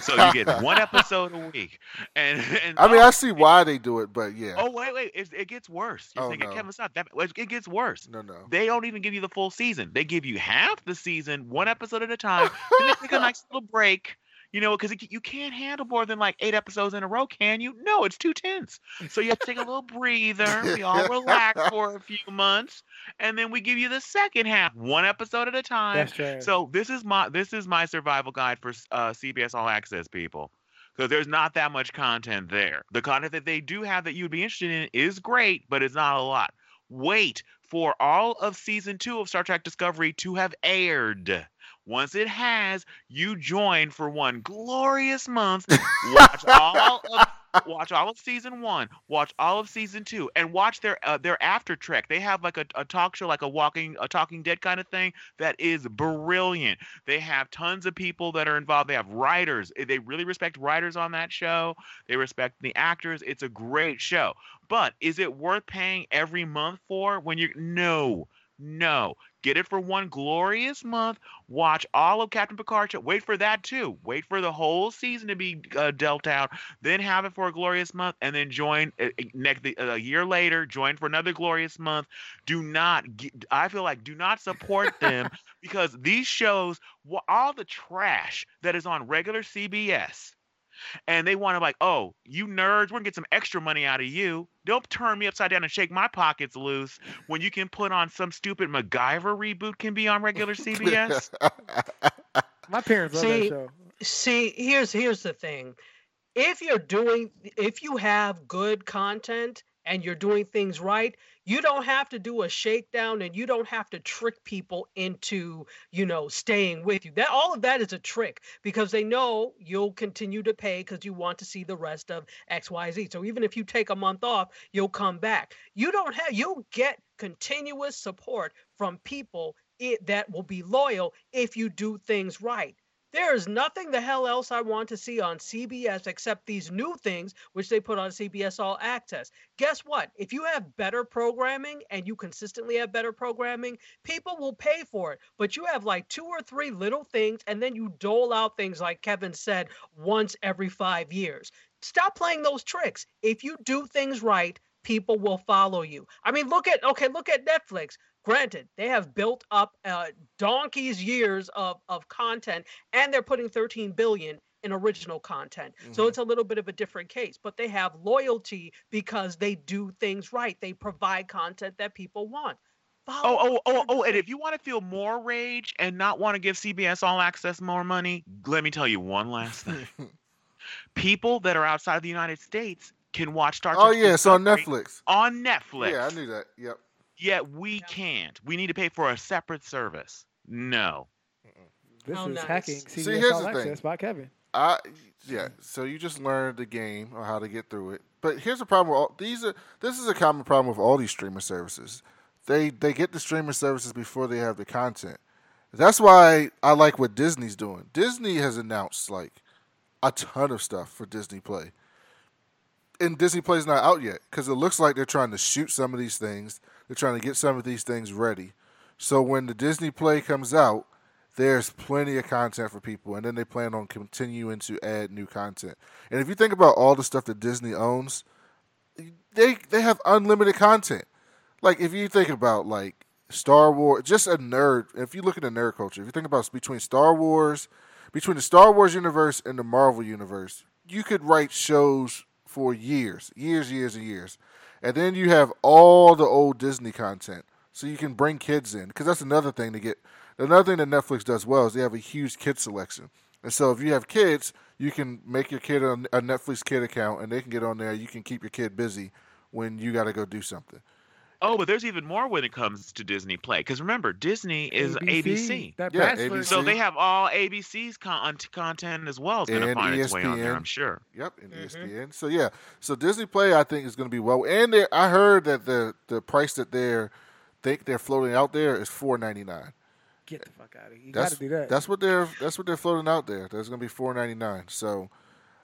So you get one episode a week, and, and I mean, oh, I see why they do it, but yeah, Oh wait, wait! It, it gets worse. You're Oh, thinking, no. Kevin, stop. That it gets worse. no, no. They don't even give you the full season. They give you half the season, one episode at a time. then they take a nice little break. You know, because you can't handle more than like eight episodes in a row, can you? No, it's too tense. So you have to take a little breather. We all relax for a few months, and then we give you the second half, one episode at a time. That's trash. So this is my this is my survival guide for uh, CBS All Access people, because there's not that much content there. The content that they do have that you'd be interested in is great, but it's not a lot. Wait for all of season two of Star Trek Discovery to have aired. Once it has, you join for one glorious month. Watch all of watch all of season one, watch all of season two, and watch their uh, their after trek. They have like a, a talk show, like a walking a Talking Dead kind of thing that is brilliant. They have tons of people that are involved. They have writers. Eh, They really respect writers on that show. They respect the actors. It's a great show. But is it worth paying every month for when you no. No, get it for one glorious month. Watch all of Captain Picard. Wait for that too. Wait for the whole season to be uh, dealt out. Then have it for a glorious month, and then join uh, uh, next a year later. Join for another glorious month. Do not. I feel like do not support them because these shows, all the trash that is on regular CBS, and they want to like, oh, you nerds, we're gonna get some extra money out of you. Don't turn me upside down and shake my pockets loose when you can put on some stupid MacGyver reboot can be on regular CBS. My parents love See, that show. See, here's here's the thing. If you're doing if you have good content and you're doing things right, you don't have to do a shakedown and you don't have to trick people into, you know, staying with you. That all of that is a trick because they know you'll continue to pay because you want to see the rest of XYZ. So even if you take a month off, you'll come back. You don't have you'll get continuous support from people it, that will be loyal if you do things right. There is nothing the hell else I want to see on CBS except these new things which they put on CBS All Access. Guess what? If you have better programming and you consistently have better programming, people will pay for it. But you have like two or three little things and then you dole out things like Kevin said once every 5 years. Stop playing those tricks. If you do things right, people will follow you. I mean, look at okay, look at Netflix. Granted, they have built up uh, donkey's years of, of content, and they're putting 13 billion in original content. So Mhm. it's a little bit of a different case, but they have loyalty because they do things right. They provide content that people want. Oh, oh, oh, oh, and if you want to feel more rage and not want to give CBS All Access more money, let me tell you one last thing. People that are outside of the United States can watch Star Trek. Oh yeah, it's on Netflix. On Netflix. Yeah, I knew that. Yep. Yet we can't. We need to pay for a separate service. No. This Oh, is nice. hacking See, here's All the thing. Access by Kevin. I yeah. So you just learned the game or how to get through it. But here's the problem. With all, these are this is a common problem with all these streaming services. They they get the streaming services before they have the content. That's why I like what Disney's doing. Disney has announced like a ton of stuff for Disney Play. And Disney Play's not out yet because it looks like they're trying to shoot some of these things. They're trying to get some of these things ready. So when the Disney Play comes out, there's plenty of content for people, and then they plan on continuing to add new content. And if you think about all the stuff that Disney owns, they they have unlimited content. Like if you think about like Star Wars, just a nerd. If you look at the nerd culture, if you think about between Star Wars, between the Star Wars universe and the Marvel universe, you could write shows for years, years, years, and years. And then you have all the old Disney content, so you can bring kids in. Because that's another thing to get. Another thing that Netflix does well is they have a huge kid selection. And so if you have kids, you can make your kid a, a Netflix kid account, and they can get on there. You can keep your kid busy when you got to go do something. Oh, but there's even more when it comes to Disney Play. Because remember, Disney is ABC. That Yeah, ABC. So they have all ABC's con- content as well. It's going to And find its way on there, ESPN. I'm sure. Yep, and Mhm. ESPN. So yeah, so Disney Play I think is going to be well. And they're- I heard that the the price that they're think they're floating out there is four ninety nine. Get the fuck out of here. You got That's to do that. that's what they're that's what they're floating out there. That's going to be four ninety nine. So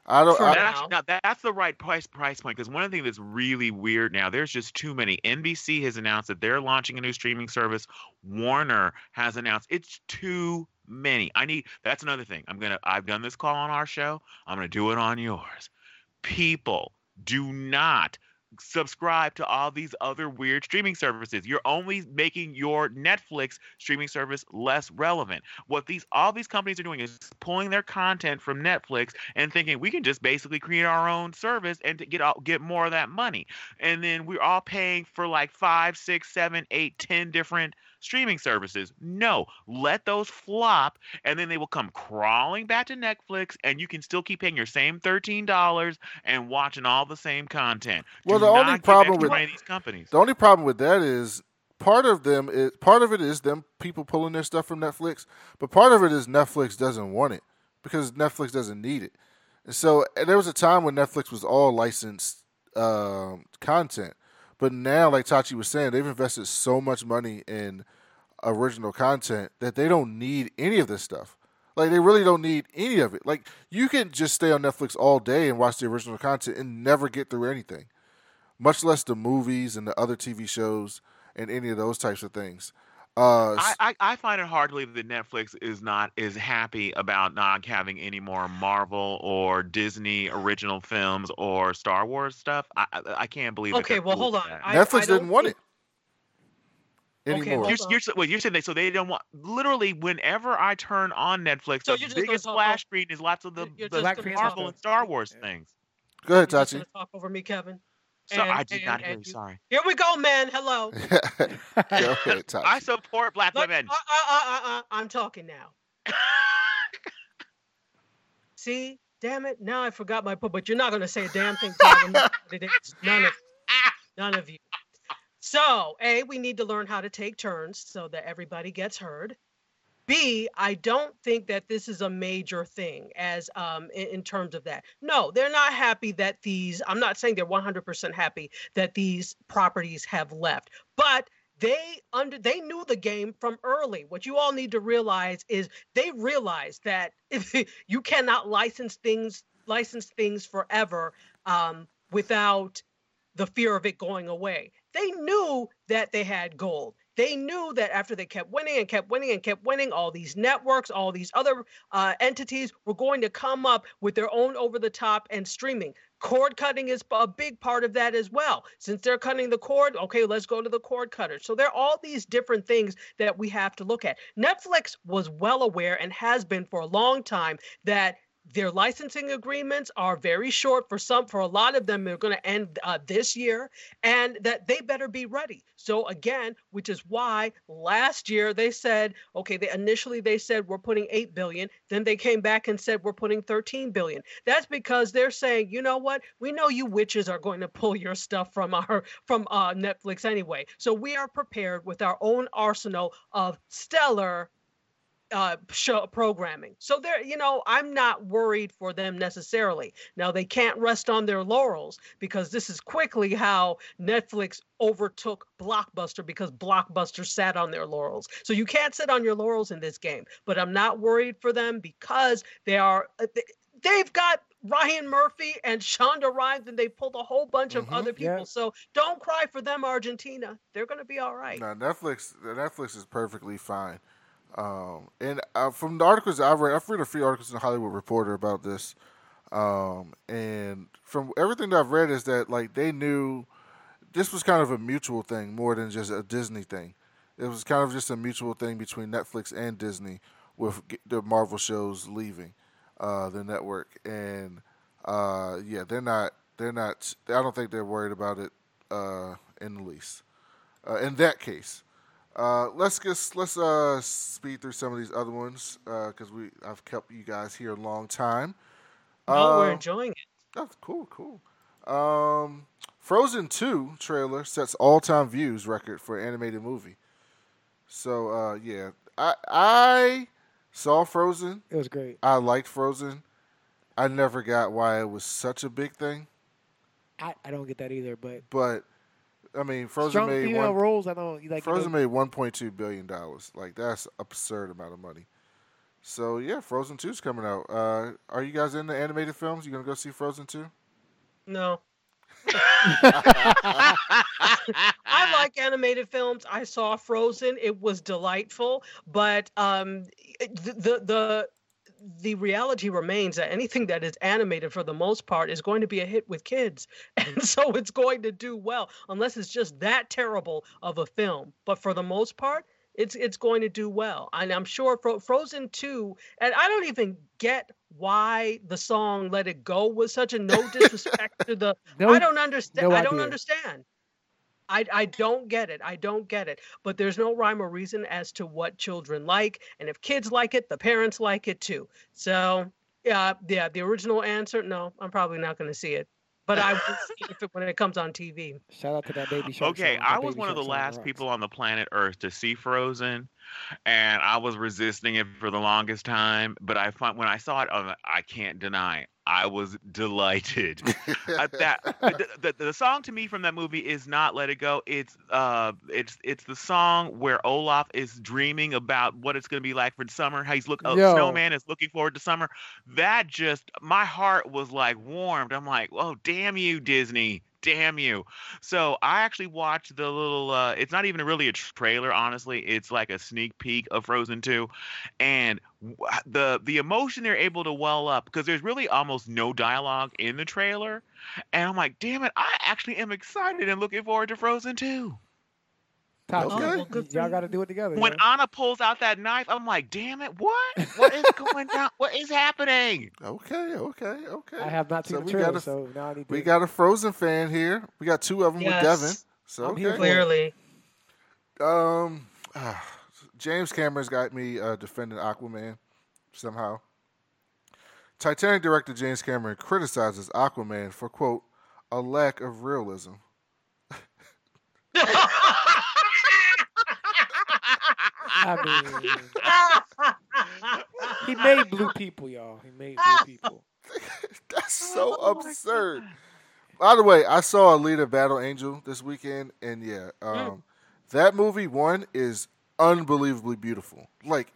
I don't. For I, now. now that's the right price price point because one of the things that's really weird now there's just too many. NBC has announced that they're launching a new streaming service. Warner has announced it's too many. I need. That's another thing. I'm gonna. I've done this call on our show. I'm gonna do it on yours. People do not subscribe to all these other weird streaming services. You're only making your Netflix streaming service less relevant. What these all these companies are doing is pulling their content from Netflix and thinking we can just basically create our own service and to get out, get more of that money. And then we're all paying for like five, six, seven, eight, ten different streaming services. No, let those flop, and then they will come crawling back to Netflix, and you can still keep paying your same thirteen dollars and watching all the same content. Well, Do the only problem with- these companies. the only problem with that is part of them is part of it is them people pulling their stuff from Netflix, but part of it is Netflix doesn't want it because Netflix doesn't need it. And So and there was a time when Netflix was all licensed um, content, but now, like Tachi was saying, they've invested so much money in original content that they don't need any of this stuff. Like they really don't need any of it. Like you can just stay on Netflix all day and watch the original content and never get through anything, much less the movies and the other TV shows and any of those types of things. Uh, I, I, I find it hard to believe that Netflix is not is happy about not having any more Marvel or Disney original films or Star Wars stuff. I I, I can't believe. that Okay, they're well, cool hold on. that. I- Netflix I don't didn't want it Okay, anymore. well, You're, you're, well, you're saying that so they don't want literally whenever I turn on Netflix, So the just gonna biggest talk splash screen is lots of the, the just Black gonna Panther Marvel and Star Wars things. Go ahead, Tachi. talk over me, Kevin. So And- I did and- not hear and you. you- Sorry. Here we go, man. Hello. Go ahead, I support black Look, women. uh, uh, uh, uh, uh, I'm talking now. See, damn it! Now I forgot my point. But you're not gonna say a damn thing. Kevin. It is None of none of you. So, a we need to learn how to take turns so that everybody gets heard. B, I don't think that this is a major thing as um in, in terms of that. No, they're not happy that these. I'm not saying they're 100% happy that these properties have left, but they under they knew the game from early. What you all need to realize is they realized that you cannot license things license things forever um, without the fear of it going away. They knew that they had gold. They knew that after they kept winning and kept winning and kept winning, all these networks, all these other uh, entities were going to come up with their own over the top and streaming. Cord cutting is a big part of that as well. Since they're cutting the cord, okay, let's go to the cord cutter. So there are all these different things that we have to look at. Netflix was well aware and has been for a long time that their licensing agreements are very short for some for a lot of them they're going to end uh, this year and that they better be ready. So again which is why last year they said okay they initially they said we're putting 8 billion then they came back and said we're putting 13 billion. That's because they're saying you know what? We know you witches are going to pull your stuff from our from uh, netflix anyway. So we are prepared with our own arsenal of stellar uh show programming so they're you know i'm not worried for them necessarily now they can't rest on their laurels because this is quickly how netflix overtook blockbuster because blockbuster sat on their laurels so you can't sit on your laurels in this game but i'm not worried for them because they are uh, they, they've got Ryan Murphy and Shonda Rhimes, and they pulled a whole bunch of Mhm. other people. Yeah. So don't cry for them, Argentina. They're going to be all right. No, Netflix. Netflix is perfectly fine. Um, and uh, from the articles I've read, I've read a few articles in the Hollywood Reporter about this. Um, and from everything that I've read is that like they knew this was kind of a mutual thing more than just a Disney thing. It was kind of just a mutual thing between Netflix and Disney with the Marvel shows leaving uh, the network. And uh, yeah, they're not. They're not. I don't think they're worried about it uh, in the least. Uh, in that case, uh, let's just let's uh, speed through some of these other ones because we I've kept you guys here a long time. No, we're Uh, enjoying it. that's cool, cool. Um, Frozen Two trailer sets all time views record for animated movie. So uh, yeah, I I saw Frozen. It was great. I liked Frozen. I never got why it was such a big thing, I, I don't get that either, but but I mean, Frozen strong made female one. roles. I don't like. you know, Frozen made one point two billion dollars. Like that's absurd amount of money. So yeah, Frozen two is coming out. Uh, are you guys into animated films? You gonna go see Frozen two? No. I like animated films. I saw Frozen. It was delightful, but um, the, the the the reality remains that anything that is animated for the most part is going to be a hit with kids. And so it's going to do well unless it's just that terrible of a film. But for the most part it's it's going to do well. And i'm sure Fro- frozen 2 and i don't even get why the song let it go was such a no disrespect to the No- i don't understand no i don't understand I, I don't get it. I don't get it. But there's no rhyme or reason as to what children like. And if kids like it, the parents like it too. So, yeah, yeah, the original answer, no, I'm probably not going to see it. But I will see it if it, when it comes on TV. Shout out to that baby shark. Okay, song. I was one of the song last rocks. people on the planet Earth to see Frozen. And I was resisting it for the longest time. But I find when I saw it, I, I can't deny I was delighted. uh, that the, the, the, song to me from that movie is not "Let It Go." It's uh, it's it's the song where Olaf is dreaming about what it's going to be like for summer. How he's look, a snowman is looking forward to summer. That just my heart was like warmed. I'm like, oh damn you, Disney damn you. So I actually watched the little uh it's not even really a trailer honestly. It's like a sneak peek of Frozen 2 and the the emotion they're able to well up because there's really almost no dialogue in the trailer and I'm like, "Damn it, I actually am excited and looking forward to Frozen 2." Top okay. well, Y'all got to do it together. When yeah. Anna pulls out that knife, I'm like, damn it, what? What is going down? What is happening? Okay, okay, okay. I have not seen so the trailer, a, so now I need to. We got a Frozen fan here. We got two of them yes. with Devin. So I'm okay. here clearly. Um, uh, James Cameron's got me uh, defending Aquaman somehow. Titanic director James Cameron criticizes Aquaman for quote a lack of realism. I mean, he made blue people, y'all. He made blue people. That's so oh absurd. By the way, I saw Alita Battle Angel this weekend, and yeah, um, mm. that movie one is unbelievably beautiful. Like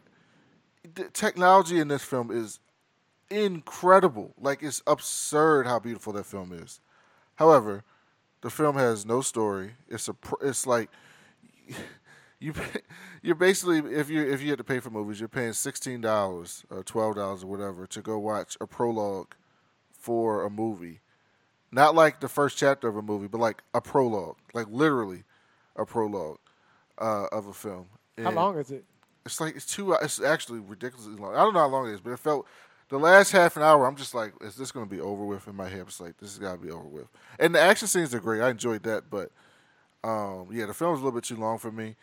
the technology in this film is incredible. Like it's absurd how beautiful that film is. However, the film has no story. It's a it's like you you're basically if you if you had to pay for movies, you're paying sixteen dollars or twelve dollars or whatever to go watch a prologue for a movie. Not like the first chapter of a movie, but like a prologue, like literally a prologue uh, of a film. And how long is it? It's like it's two. It's actually ridiculously long. I don't know how long it is, but it felt the last half an hour. I'm just like, is this going to be over with in my head? It's like this has got to be over with. And the action scenes are great. I enjoyed that, but um, yeah, the film was a little bit too long for me.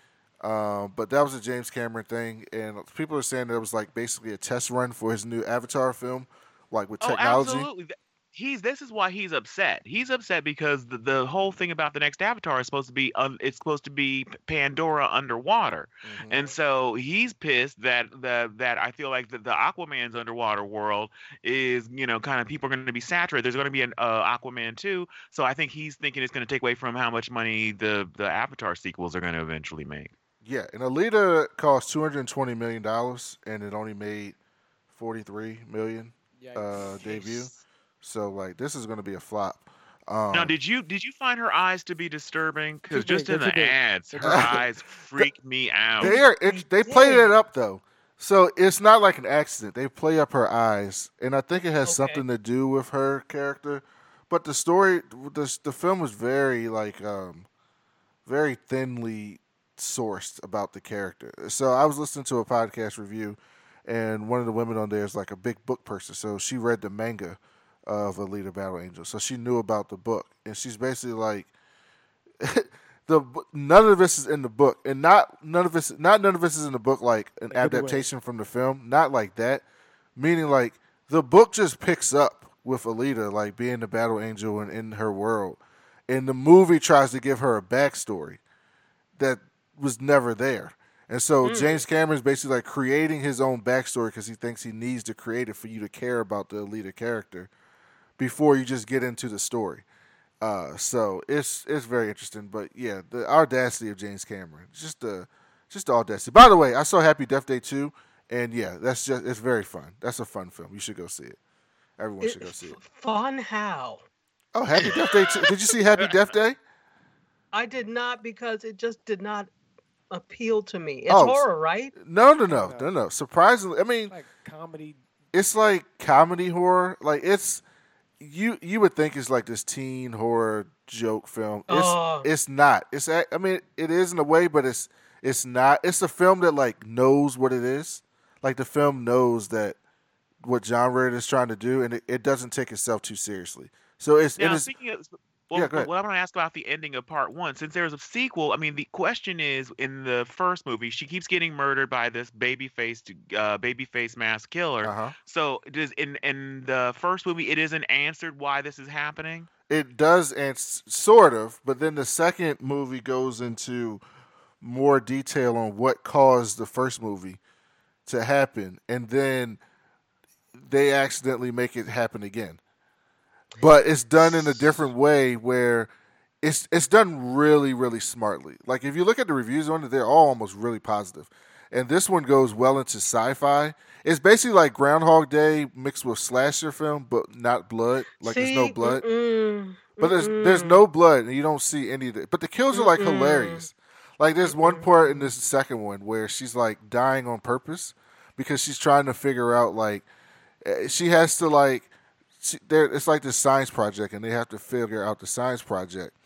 Um, but that was a James Cameron thing, and people are saying that it was like basically a test run for his new Avatar film, like with technology. Oh, absolutely. He's this is why he's upset. He's upset because the, the whole thing about the next Avatar is supposed to be um, it's supposed to be Pandora underwater, mm-hmm. and so he's pissed that the that I feel like the, the Aquaman's underwater world is you know kind of people are going to be saturated. There's going to be an uh, Aquaman too, so I think he's thinking it's going to take away from how much money the the Avatar sequels are going to eventually make. Yeah, and Alita cost two hundred and twenty million dollars, and it only made forty three million uh, debut. So like, this is going to be a flop. Um, now, did you did you find her eyes to be disturbing? Because just in the ads, her eyes freak me out. They are it, they played it up though, so it's not like an accident. They play up her eyes, and I think it has okay. something to do with her character. But the story, the the film was very like um, very thinly sourced about the character. So I was listening to a podcast review, and one of the women on there is like a big book person. So she read the manga of Alita Battle Angel, so she knew about the book, and she's basically like. the none of this is in the book, and not none of this not none of this is in the book like an adaptation from the film, not like that. Meaning like the book just picks up with Alita like being the battle angel and in her world, and the movie tries to give her a backstory that was never there. And so mm. James Cameron's basically like creating his own backstory because he thinks he needs to create it for you to care about the Alita character before you just get into the story. Uh, so it's it's very interesting. But yeah, the audacity of James Cameron, just the just the audacity. By the way, I saw Happy Death Day too, and yeah, that's just it's very fun. That's a fun film. You should go see it. Everyone it, should go see it. Fun how? Oh, Happy Death Day! Too. Did you see Happy Death Day? I did not because it just did not appeal to me. It's oh, horror, right? No, no, no, no, no. Surprisingly, I mean, like comedy. It's like comedy horror. Like it's you. You would think it's like this teen horror joke film. It's uh, it's not. It's I mean it is in a way, but it's it's not. It's a film that like knows what it is. Like the film knows that what genre it is trying to do, and it, it doesn't take itself too seriously. So it's now, it is, speaking of well, yeah, what I'm going to ask about the ending of part one, since there's a sequel, I mean, the question is in the first movie, she keeps getting murdered by this baby faced, uh, baby face mass killer. Uh-huh. So does in in the first movie, it isn't answered why this is happening. It does, and sort of, but then the second movie goes into more detail on what caused the first movie to happen, and then they accidentally make it happen again. But it's done in a different way where it's it's done really really smartly. Like if you look at the reviews on it, they're all almost really positive. And this one goes well into sci-fi. It's basically like Groundhog Day mixed with slasher film, but not blood. Like there's no blood. Mm-mm, But there's there's mm-mm. no blood, and you don't see any of it. But the kills are like Mm-mm. hilarious. Like there's one part in this second one where she's like dying on purpose because she's trying to figure out like eh, she has to like it's like this science project, and they have to figure out the science project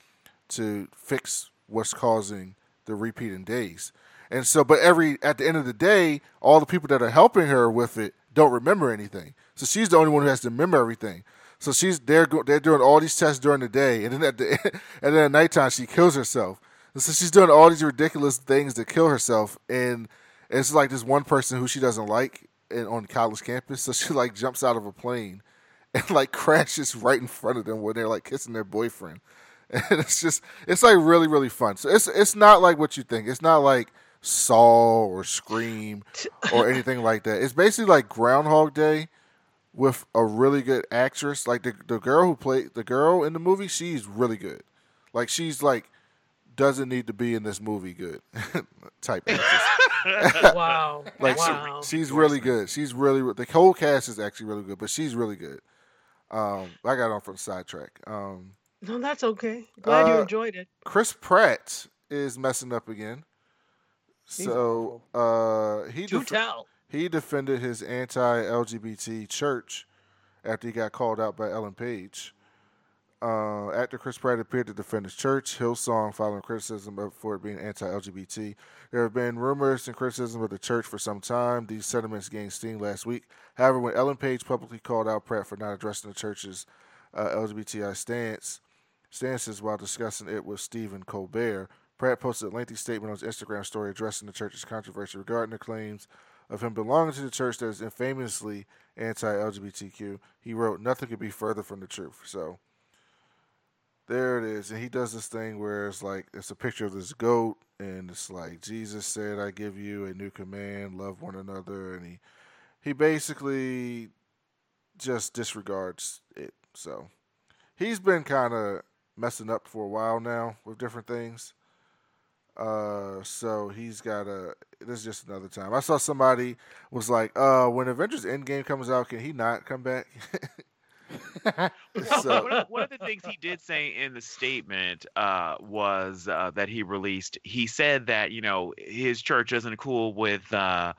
to fix what's causing the repeating days. And so, but every at the end of the day, all the people that are helping her with it don't remember anything. So she's the only one who has to remember everything. So she's they're they're doing all these tests during the day, and then at the and then at nighttime she kills herself. And so she's doing all these ridiculous things to kill herself, and it's like this one person who she doesn't like in, on college campus. So she like jumps out of a plane and like crashes right in front of them where they're like kissing their boyfriend. And it's just it's like really really fun. So it's it's not like what you think. It's not like Saw or Scream or anything like that. It's basically like Groundhog Day with a really good actress. Like the the girl who played the girl in the movie, she's really good. Like she's like doesn't need to be in this movie good type actress. Wow. like she- she's really good. She's really the whole cast is actually really good, but she's really good. Um, I got on sidetrack. Um, No, that's okay. Glad you Uh, enjoyed it. Chris Pratt is messing up again. So uh, he def- he defended his anti-LGBT church after he got called out by Ellen Page. Uh, actor Chris Pratt appeared to defend his church, Hillsong, following criticism for it being anti-LGBT. There have been rumors and criticism of the church for some time. These sentiments gained steam last week. However, when Ellen Page publicly called out Pratt for not addressing the church's uh, LGBTI stance, stances while discussing it with Stephen Colbert, Pratt posted a lengthy statement on his Instagram story addressing the church's controversy regarding the claims of him belonging to the church that is infamously anti-LGBTQ. He wrote, "Nothing could be further from the truth." So there it is, and he does this thing where it's like it's a picture of this goat, and it's like Jesus said, "I give you a new command: love one another," and he he basically just disregards it. So he's been kind of messing up for a while now with different things. Uh, so he's got a. This is just another time. I saw somebody was like, "Uh, when Avengers Endgame comes out, can he not come back?" so one, of, one of the things he did say in the statement uh, was uh, that he released. He said that you know his church isn't cool with uh,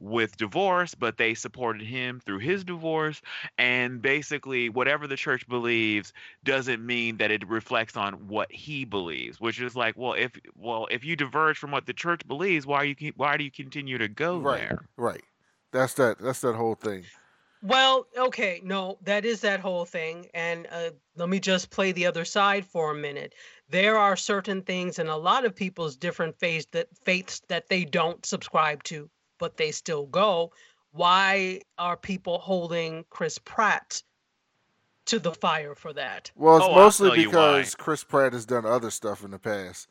with divorce, but they supported him through his divorce, and basically whatever the church believes doesn't mean that it reflects on what he believes. Which is like, well, if well if you diverge from what the church believes, why are you why do you continue to go right, there? right. That's that. That's that whole thing. Well, okay, no, that is that whole thing. And uh, let me just play the other side for a minute. There are certain things in a lot of people's different faiths that faiths that they don't subscribe to, but they still go. Why are people holding Chris Pratt to the fire for that? Well, it's Oh, mostly tell you why. because Chris Pratt has done other stuff in the past.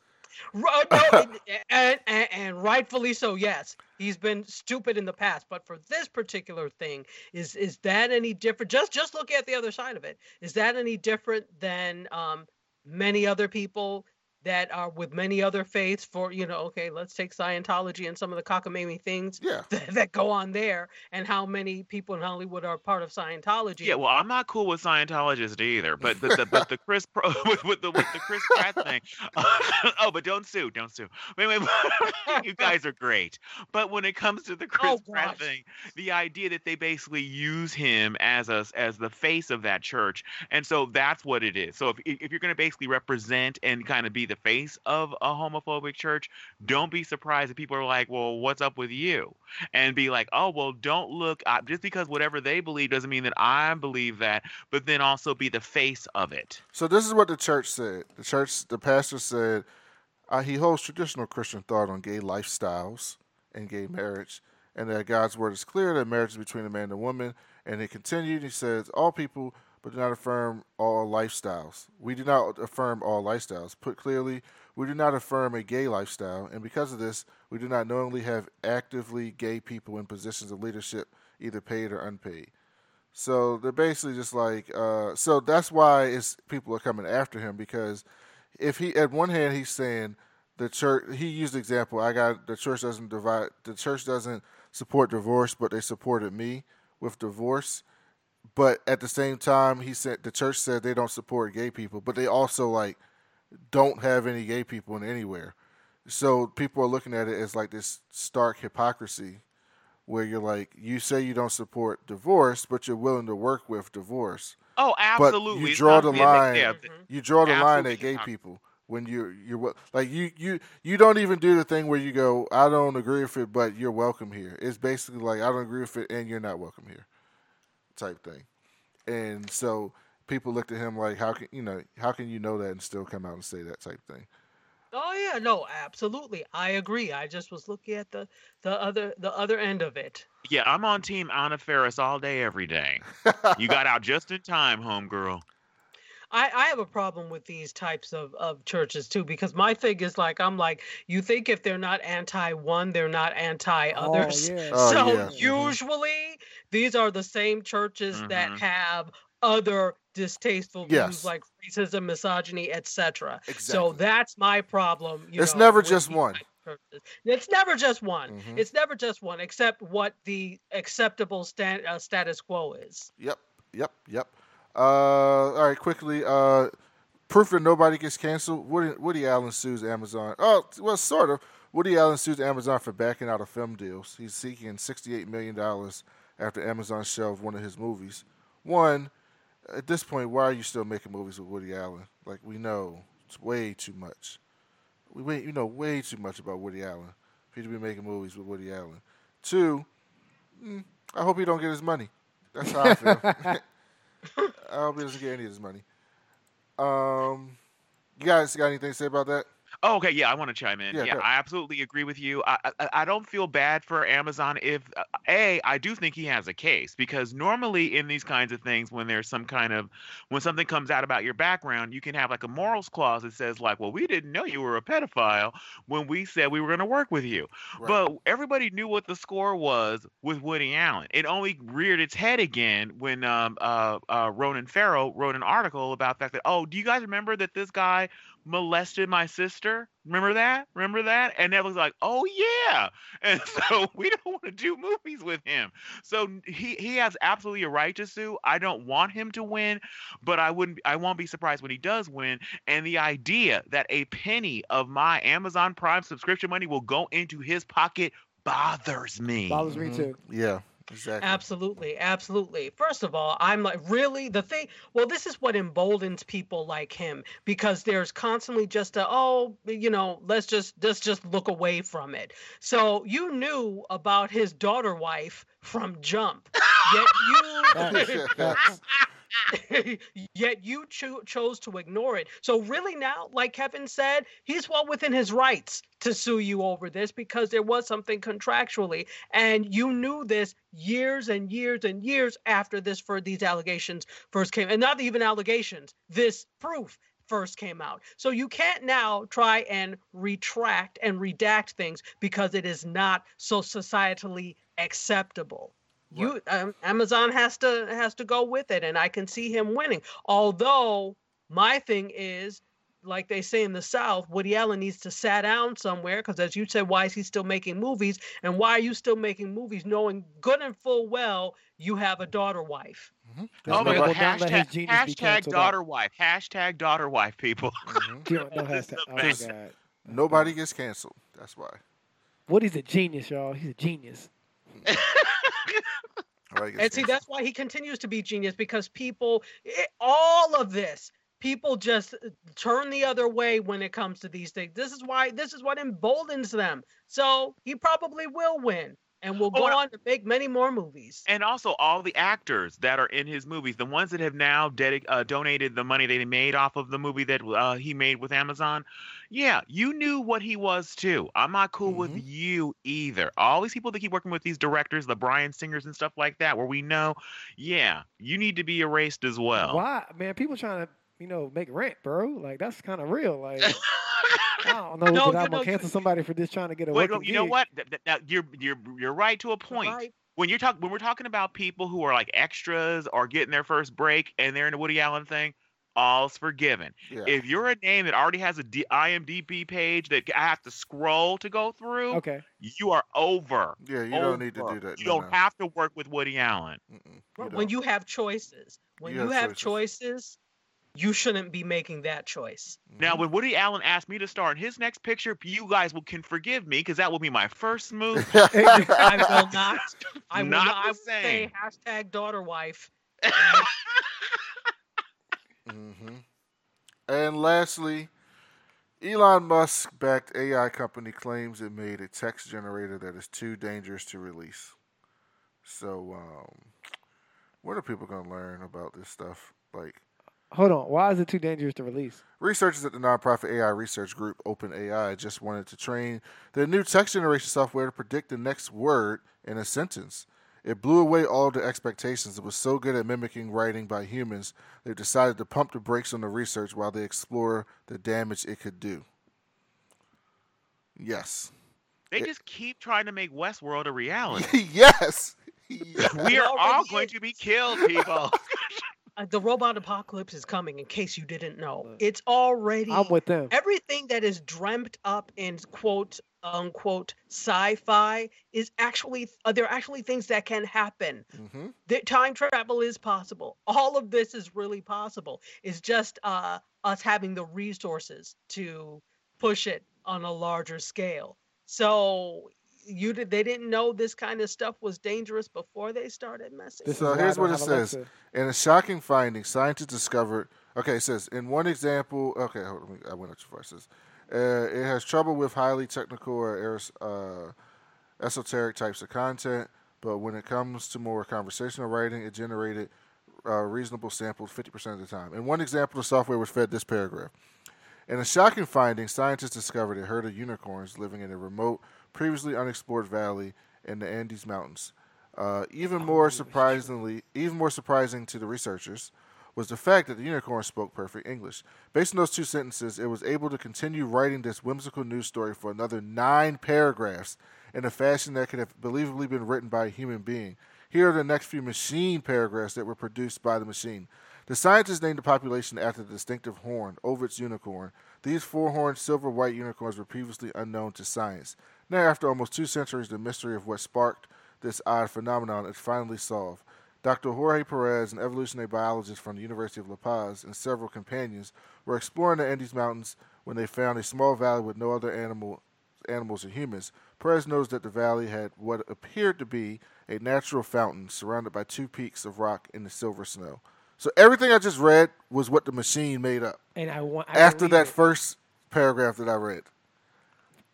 Ru- no, and, and, and, and rightfully so. Yes, he's been stupid in the past, but for this particular thing, is is that any different? Just just look at the other side of it. Is that any different than um, many other people that are with many other faiths? For you know, okay, let's take Scientology and some of the cockamamie things Yeah. that, that go on there, and how many people in Hollywood are part of Scientology. Yeah, well, I'm not cool with Scientologists either, but but the, but the Chris Pro with, with the with the Chris Pratt thing. oh, but don't sue, don't sue. Wait, wait, you guys are great. But when it comes to the oh, Chris Oh, Pratt gosh. thing, the idea that they basically use him as us as the face of that church, and so that's what it is. So if if you're going to basically represent and kind of be the face of a homophobic church, don't be surprised if people are like, "Well, what's up with you?" and be like, "Oh, well, don't look uh, just because whatever they believe doesn't mean that I believe that." But then also be the face of it. So this is what the church said. The church, the pastor said, uh, he holds traditional Christian thought on gay lifestyles and gay marriage, and that God's word is clear that marriage is between a man and a woman. And he continued. He says, all people, but do not affirm all lifestyles. We do not affirm all lifestyles. Put clearly, We do not affirm a gay lifestyle, and because of this, we do not knowingly have actively gay people in positions of leadership, either paid or unpaid. So they're basically just like, uh, so that's why it's people are coming after him because if he, at one hand, he's saying the church, he used the example, I got the church doesn't divide, the church doesn't support divorce, but they supported me with divorce. But at the same time, he said the church said they don't support gay people, but they also like don't have any gay people in anywhere. So people are looking at it as like this stark hypocrisy where you're like, you say you don't support divorce, but you're willing to work with divorce. Oh, absolutely. But you draw the line. yeah, You draw the line Absolutely at gay people when you you're wi- like you you you don't even do the thing where you go, I don't agree with it, but you're welcome here. It's basically like I don't agree with it, and you're not welcome here, type thing. And so people looked at him like, how can you know how can you know that and still come out and say that type thing? Oh yeah, no, absolutely. I agree. I just was looking at the the other the other end of it. Yeah, I'm on team Anna Faris all day, every day. you got out just in time, homegirl. I, I have a problem with these types of, of churches too because my thing is like I'm like you think if they're not anti one they're not anti Oh, others yeah. Oh, so yeah. Mhm. usually these are the same churches that Mhm. have other distasteful Yes. views like racism misogyny etc Exactly. so that's my problem you It's know, never just one. churches. it's never just one Mhm. it's never just one except what the acceptable stan- uh, status quo is Yep, yep, yep. Uh, all right, quickly. Uh, proof that nobody gets canceled. Woody, Woody Allen sues Amazon. Oh, well, sort of. Woody Allen sues Amazon for backing out of film deals. He's seeking sixty-eight million dollars after Amazon shelved one of his movies. One, at this point, why are you still making movies with Woody Allen? Like we know it's way too much. We wait, you know, way too much about Woody Allen for you to be making movies with Woody Allen. Two, mm, I hope he don't get his money. That's how I feel. I hope he doesn't get any of his money. Um, you guys got anything to say about that? Oh, okay, yeah, I want to chime in. Yeah, Yeah. I absolutely agree with you. I, I I don't feel bad for Amazon if uh, a I do think he has a case because normally in these kinds of things when there's some kind of when something comes out about your background, you can have like a morals clause that says like, well, we didn't know you were a pedophile when we said we were going to work with you. Right. But everybody knew what the score was with Woody Allen. It only reared its head again when um, uh, uh, Ronan Farrow wrote an article about the fact that, oh, do you guys remember that this guy molested my sister? Remember that? Remember that? And that was like, oh yeah. And so we don't want to do movies with him. So he he has absolutely a right to sue. I don't want him to win, but I wouldn't I won't be surprised when he does win. And the idea that a penny of my Amazon Prime subscription money will go into his pocket bothers me. Bothers me Mhm. too. Yeah, exactly. Absolutely, absolutely. First of all, I'm like, really? The thing, well, this is what emboldens people like him because there's constantly just a, oh, you know, let's just let's just look away from it. So you knew about his daughter wife from Jump, yet you Facts. yet you cho- chose to ignore it. So really now, like Kevin said, he's well within his rights to sue you over this because there was something contractually, and you knew this years and years and years after this for these allegations first came, and not even allegations, this proof first came out. So you can't now try and retract and redact things because it is not so societally acceptable. You um, Amazon has to has to go with it, and I can see him winning. Although my thing is, like they say in the South, Woody Allen needs to sat down somewhere because, as you said, why is he still making movies? And why are you still making movies, knowing good and full well you have a daughter wife? Oh my god! will not let his Hashtag, hashtag canceled out. daughter wife. Hashtag daughter wife. People. Mhm. You don't know This is hashtag. Oh best. god. Nobody gets canceled. That's why. Woody's a genius, y'all. He's a genius. Gets And see, that's why he continues to be genius because people, it, all of this, people just uh, turn the other way when it comes to these things. This is why, this is what emboldens them. So he probably will win and will Oh, go and- on to make many more movies. and also all the actors that are in his movies, the ones that have now dedic- uh, donated the money they made off of the movie that uh, he made with Amazon. Yeah, you knew what he was too. I'm not cool with Mhm. you either. All these people that keep working with these directors, the Bryan Singers and stuff like that, where we know, yeah, you need to be erased as well. Why, man? People trying to, you know, make rent, bro. Like that's kind of real. Like I don't know No, that I'm gonna cancel somebody for just trying to get away. Wait, working no, you know gig. what? Th- th- Now you're you're you're right to a point. Right. When you're talking when we're talking about people who are like extras or getting their first break and they're in the Woody Allen thing, all's forgiven. Yeah. If you're a name that already has a D- IMDb page that I have to scroll to go through, Okay. you are over. yeah, you don't need to do that. You no, don't no. have to work with Woody Allen. Mm-mm, When you have choices, when You you, have have choices, you shouldn't be making that choice. Now, Mm-hmm. when Woody Allen asked me to star in his next picture, you guys will can forgive me because that will be my first move. I will not. I will Not not. I will say hashtag daughter wife. hmm And lastly, Elon Musk backed AI company claims it made a text generator that is too dangerous to release. So, um, when are people going to learn about this stuff? Like, Hold on. Why is it too dangerous to release? Researchers at the nonprofit AI research group OpenAI just wanted to train their new text generation software to predict the next word in a sentence. It blew away all of the expectations. It was so good at mimicking writing by humans, they decided to pump the brakes on the research while they explore the damage it could do. Yes. They It- just keep trying to make Westworld a reality. yes. we are all going to be killed, people. Uh, the robot apocalypse is coming. In case you didn't know, it's already. I'm with them. everything that is dreamt up in quote unquote sci-fi is actually uh, there are actually things that can happen hmm that time travel is possible all of this is really possible it's just uh us having the resources to push it on a larger scale so you did they didn't know this kind of stuff was dangerous before they started messing This So is why I here's what it says. Alexa. In a shocking finding, scientists discovered. Okay, it says in one example. Okay, hold on, I went up too far. It says uh, it has trouble with highly technical or uh, esoteric types of content, but when it comes to more conversational writing, it generated uh, reasonable samples 50% of the time. In one example, the software was fed this paragraph. In a shocking finding, scientists discovered a herd of unicorns living in a remote, previously unexplored valley in the Andes Mountains. Uh, even more surprisingly, even more surprising to the researchers, was the fact that the unicorn spoke perfect English. Based on those two sentences, it was able to continue writing this whimsical news story for another nine paragraphs in a fashion that could have believably been written by a human being. Here are the next few machine paragraphs that were produced by the machine. The scientists named the population after the distinctive horn, Ovid's unicorn. These four horned silver white unicorns were previously unknown to science. Now, after almost two centuries, the mystery of what sparked this odd phenomenon is finally solved. Dr. Jorge Perez, an evolutionary biologist from the University of La Paz, and several companions were exploring the Andes Mountains when they found a small valley with no other animal, animals or humans. Perez knows that the valley had what appeared to be a natural fountain surrounded by two peaks of rock in the silver snow. So everything I just read was what the machine made up And I want I after that it. first paragraph that I read.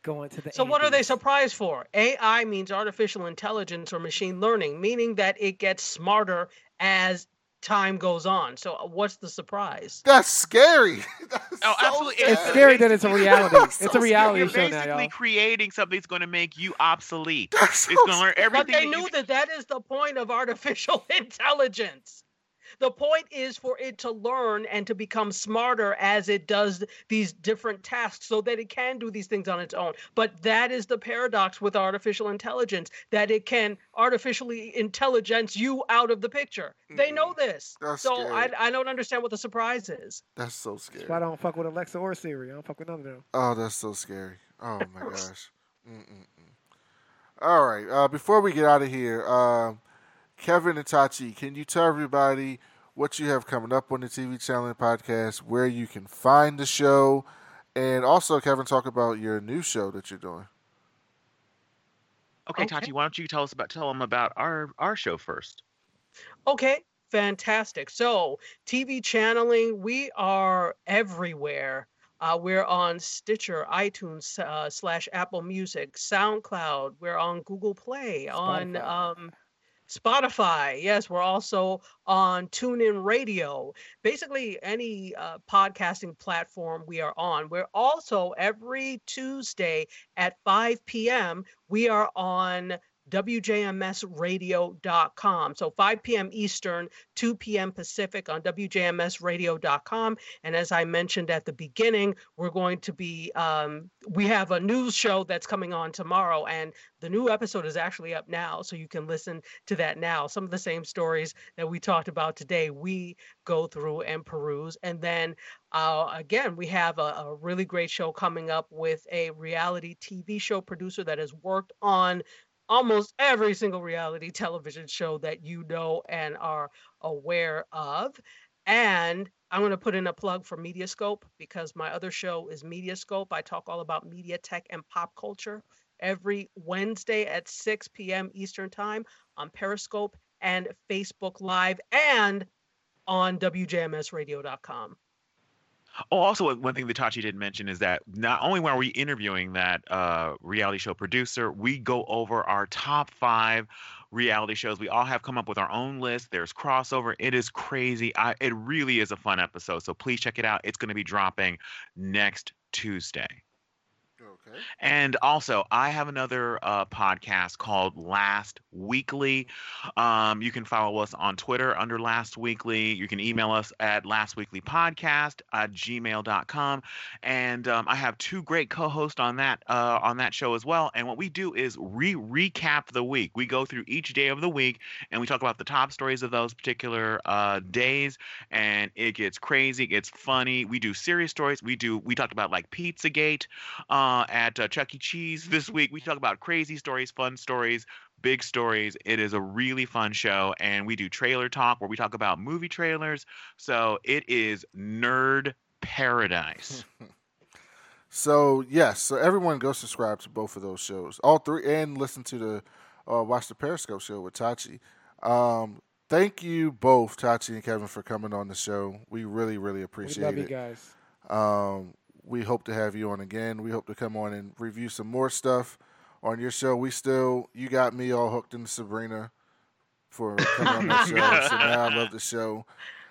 Going to the. So what are they surprised for? AI means artificial intelligence or machine learning, meaning that it gets smarter as time goes on. So uh, what's the surprise? That's scary. That's Oh, so absolutely. sad. It's scary that it's a reality. That's It's so a reality You're show now, basically y'all. creating something that's going to make you obsolete. That's It's going to learn everything. But they that knew that that is the point of artificial intelligence. The point is for it to learn and to become smarter as it does these different tasks so that it can do these things on its own. But that is the paradox with artificial intelligence that it can artificially intelligence you out of the picture. They know this. That's so I, scary. I don't understand what the surprise is. That's so scary. That's why I don't fuck with Alexa or Siri. I don't fuck with none of them. Oh, that's so scary. Oh my gosh. Mm-mm-mm. All right. Uh, before we get out of here, um, Kevin and Tachi, can you tell everybody what you have coming up on the TV channel and podcast, where you can find the show, and also Kevin talk about your new show that you're doing. Okay, Okay. Tati, why don't you tell us about tell them about our our show first? Okay, fantastic. So, TV channeling, we are everywhere. Uh, we're on Stitcher, iTunes, uh, slash Apple Music, SoundCloud. We're on Google Play, on um, Spotify. Yes, we're also on TuneIn Radio. Basically, any uh, podcasting platform we are on. We're also every Tuesday at 5 p.m. We are on WJMSradio.com. So 5 p.m. Eastern, 2 p.m. Pacific on WJMSradio.com. And as I mentioned at the beginning, we're going to be, um, we have a news show that's coming on tomorrow, and the new episode is actually up now. So you can listen to that now. Some of the same stories that we talked about today, we go through and peruse. And then uh, again, we have a, a really great show coming up with a reality TV show producer that has worked on almost every single reality television show that you know and are aware of. And I'm going to put in a plug for Mediascope because my other show is Mediascope. I talk all about media, tech, and pop culture every Wednesday at 6 p.m. Eastern Time on Periscope and Facebook Live and on WJMSradio.com. Oh, also one thing that Tachi didn't mention is that not only are we interviewing that uh, reality show producer, we go over our top five reality shows. We all have come up with our own list. There's crossover. It is crazy. I, it really is a fun episode. So please check it out. It's going to be dropping next Tuesday. And also, I have another uh, podcast called Last Weekly. Um, you can follow us on Twitter under Last Weekly. You can email us at lastweeklypodcast at gmail.com. And um, I have two great co-hosts on that uh, on that show as well. And what we do is re recap the week. We go through each day of the week and we talk about the top stories of those particular uh, days. And it gets crazy, it gets funny. We do serious stories. We do we talked about like Pizzagate. Uh, at uh, Chuck E. Cheese this week. We talk about crazy stories, fun stories, big stories. It is a really fun show, and we do trailer talk where we talk about movie trailers. So it is nerd paradise. so yes, so everyone go subscribe to both of those shows, all three, and listen to the uh, watch the Periscope show with Tachi. Um, thank you both, Tachi and Kevin, for coming on the show. We really, really appreciate we love it. you guys. Um, we hope to have you on again. We hope to come on and review some more stuff on your show. We still, you got me all hooked into Sabrina for coming on the show. So now I love the show.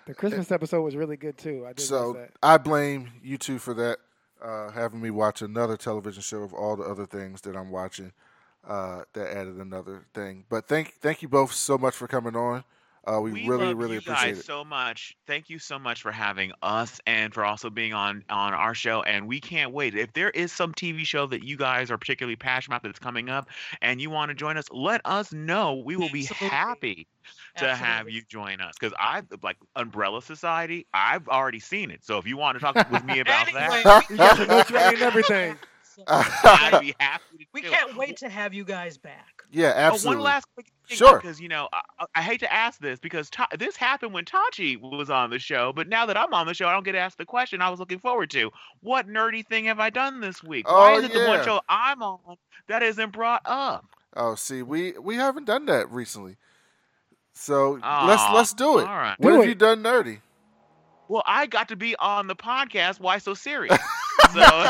The Christmas episode was really good too. I did so I blame you two for that, uh, having me watch another television show of all the other things that I'm watching. Uh, that added another thing. But thank thank you both so much for coming on. Uh, we, we really, love really you appreciate guys it. so much. Thank you so much for having us and for also being on on our show. And we can't wait. If there is some TV show that you guys are particularly passionate about that's coming up, and you want to join us, let us know. We will be Absolutely. happy to have you join us because I like Umbrella Society. I've already seen it. So if you want to talk with me about Anyway, that, You got the notes ready and everything. I'd be happy. To we do can't wait to have you guys back. Yeah, Oh, absolutely. one last quick thing, Sure. because you know I, I hate to ask this because Ta- this happened when Tachi was on the show, but now that I'm on the show, I don't get asked the question I was looking forward to. What nerdy thing have I done this week? Why Oh, is it the one show I'm on that isn't brought up? Oh, see, we we haven't done that recently. So let's let's do it. all right. What Do have it. you done nerdy? Well, I got to be on the podcast. Why so serious? so,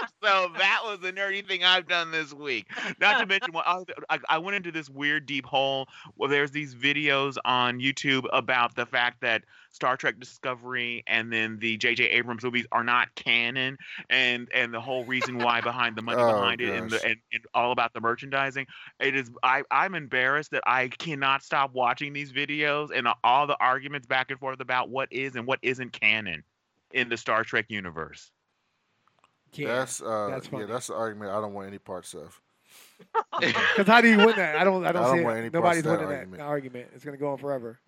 so that was the nerdy thing I've done this week. Not to mention, well, I, I- went into this weird deep hole where there's these videos on YouTube about the fact that Star Trek Discovery and then the J.J. Abrams movies are not canon, and and the whole reason why behind the money Oh, behind it, and, the, and and all about the merchandising. It is I I'm embarrassed that I cannot stop watching these videos and all the arguments back and forth about what is and what isn't canon in the Star Trek universe. Yeah, that's uh, that's yeah, that's the argument I don't want any parts of. Because how do you win that? I don't. I don't, I don't see want it. any parts Nobody's of that winning argument. that argument. It's gonna go on forever.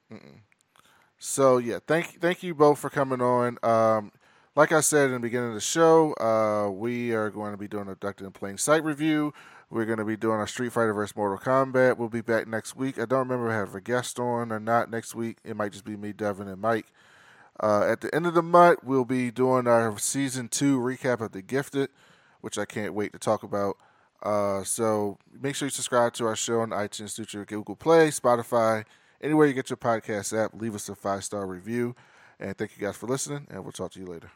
So yeah, thank thank you both for coming on. Um, like I said in the beginning of the show, uh, we are going to be doing a Abducted in Plain Sight review. We're going to be doing our Street Fighter vs. Mortal Kombat. We'll be back next week. I don't remember if I have a guest on or not next week. It might just be me, Devin, and Mike. Uh, at the end of the month, we'll be doing our season two recap of The Gifted, which I can't wait to talk about. Uh, so make sure you subscribe to our show on iTunes, Stitcher, Google Play, Spotify, anywhere you get your podcast app. Leave us a five star review. And thank you guys for listening, and we'll talk to you later.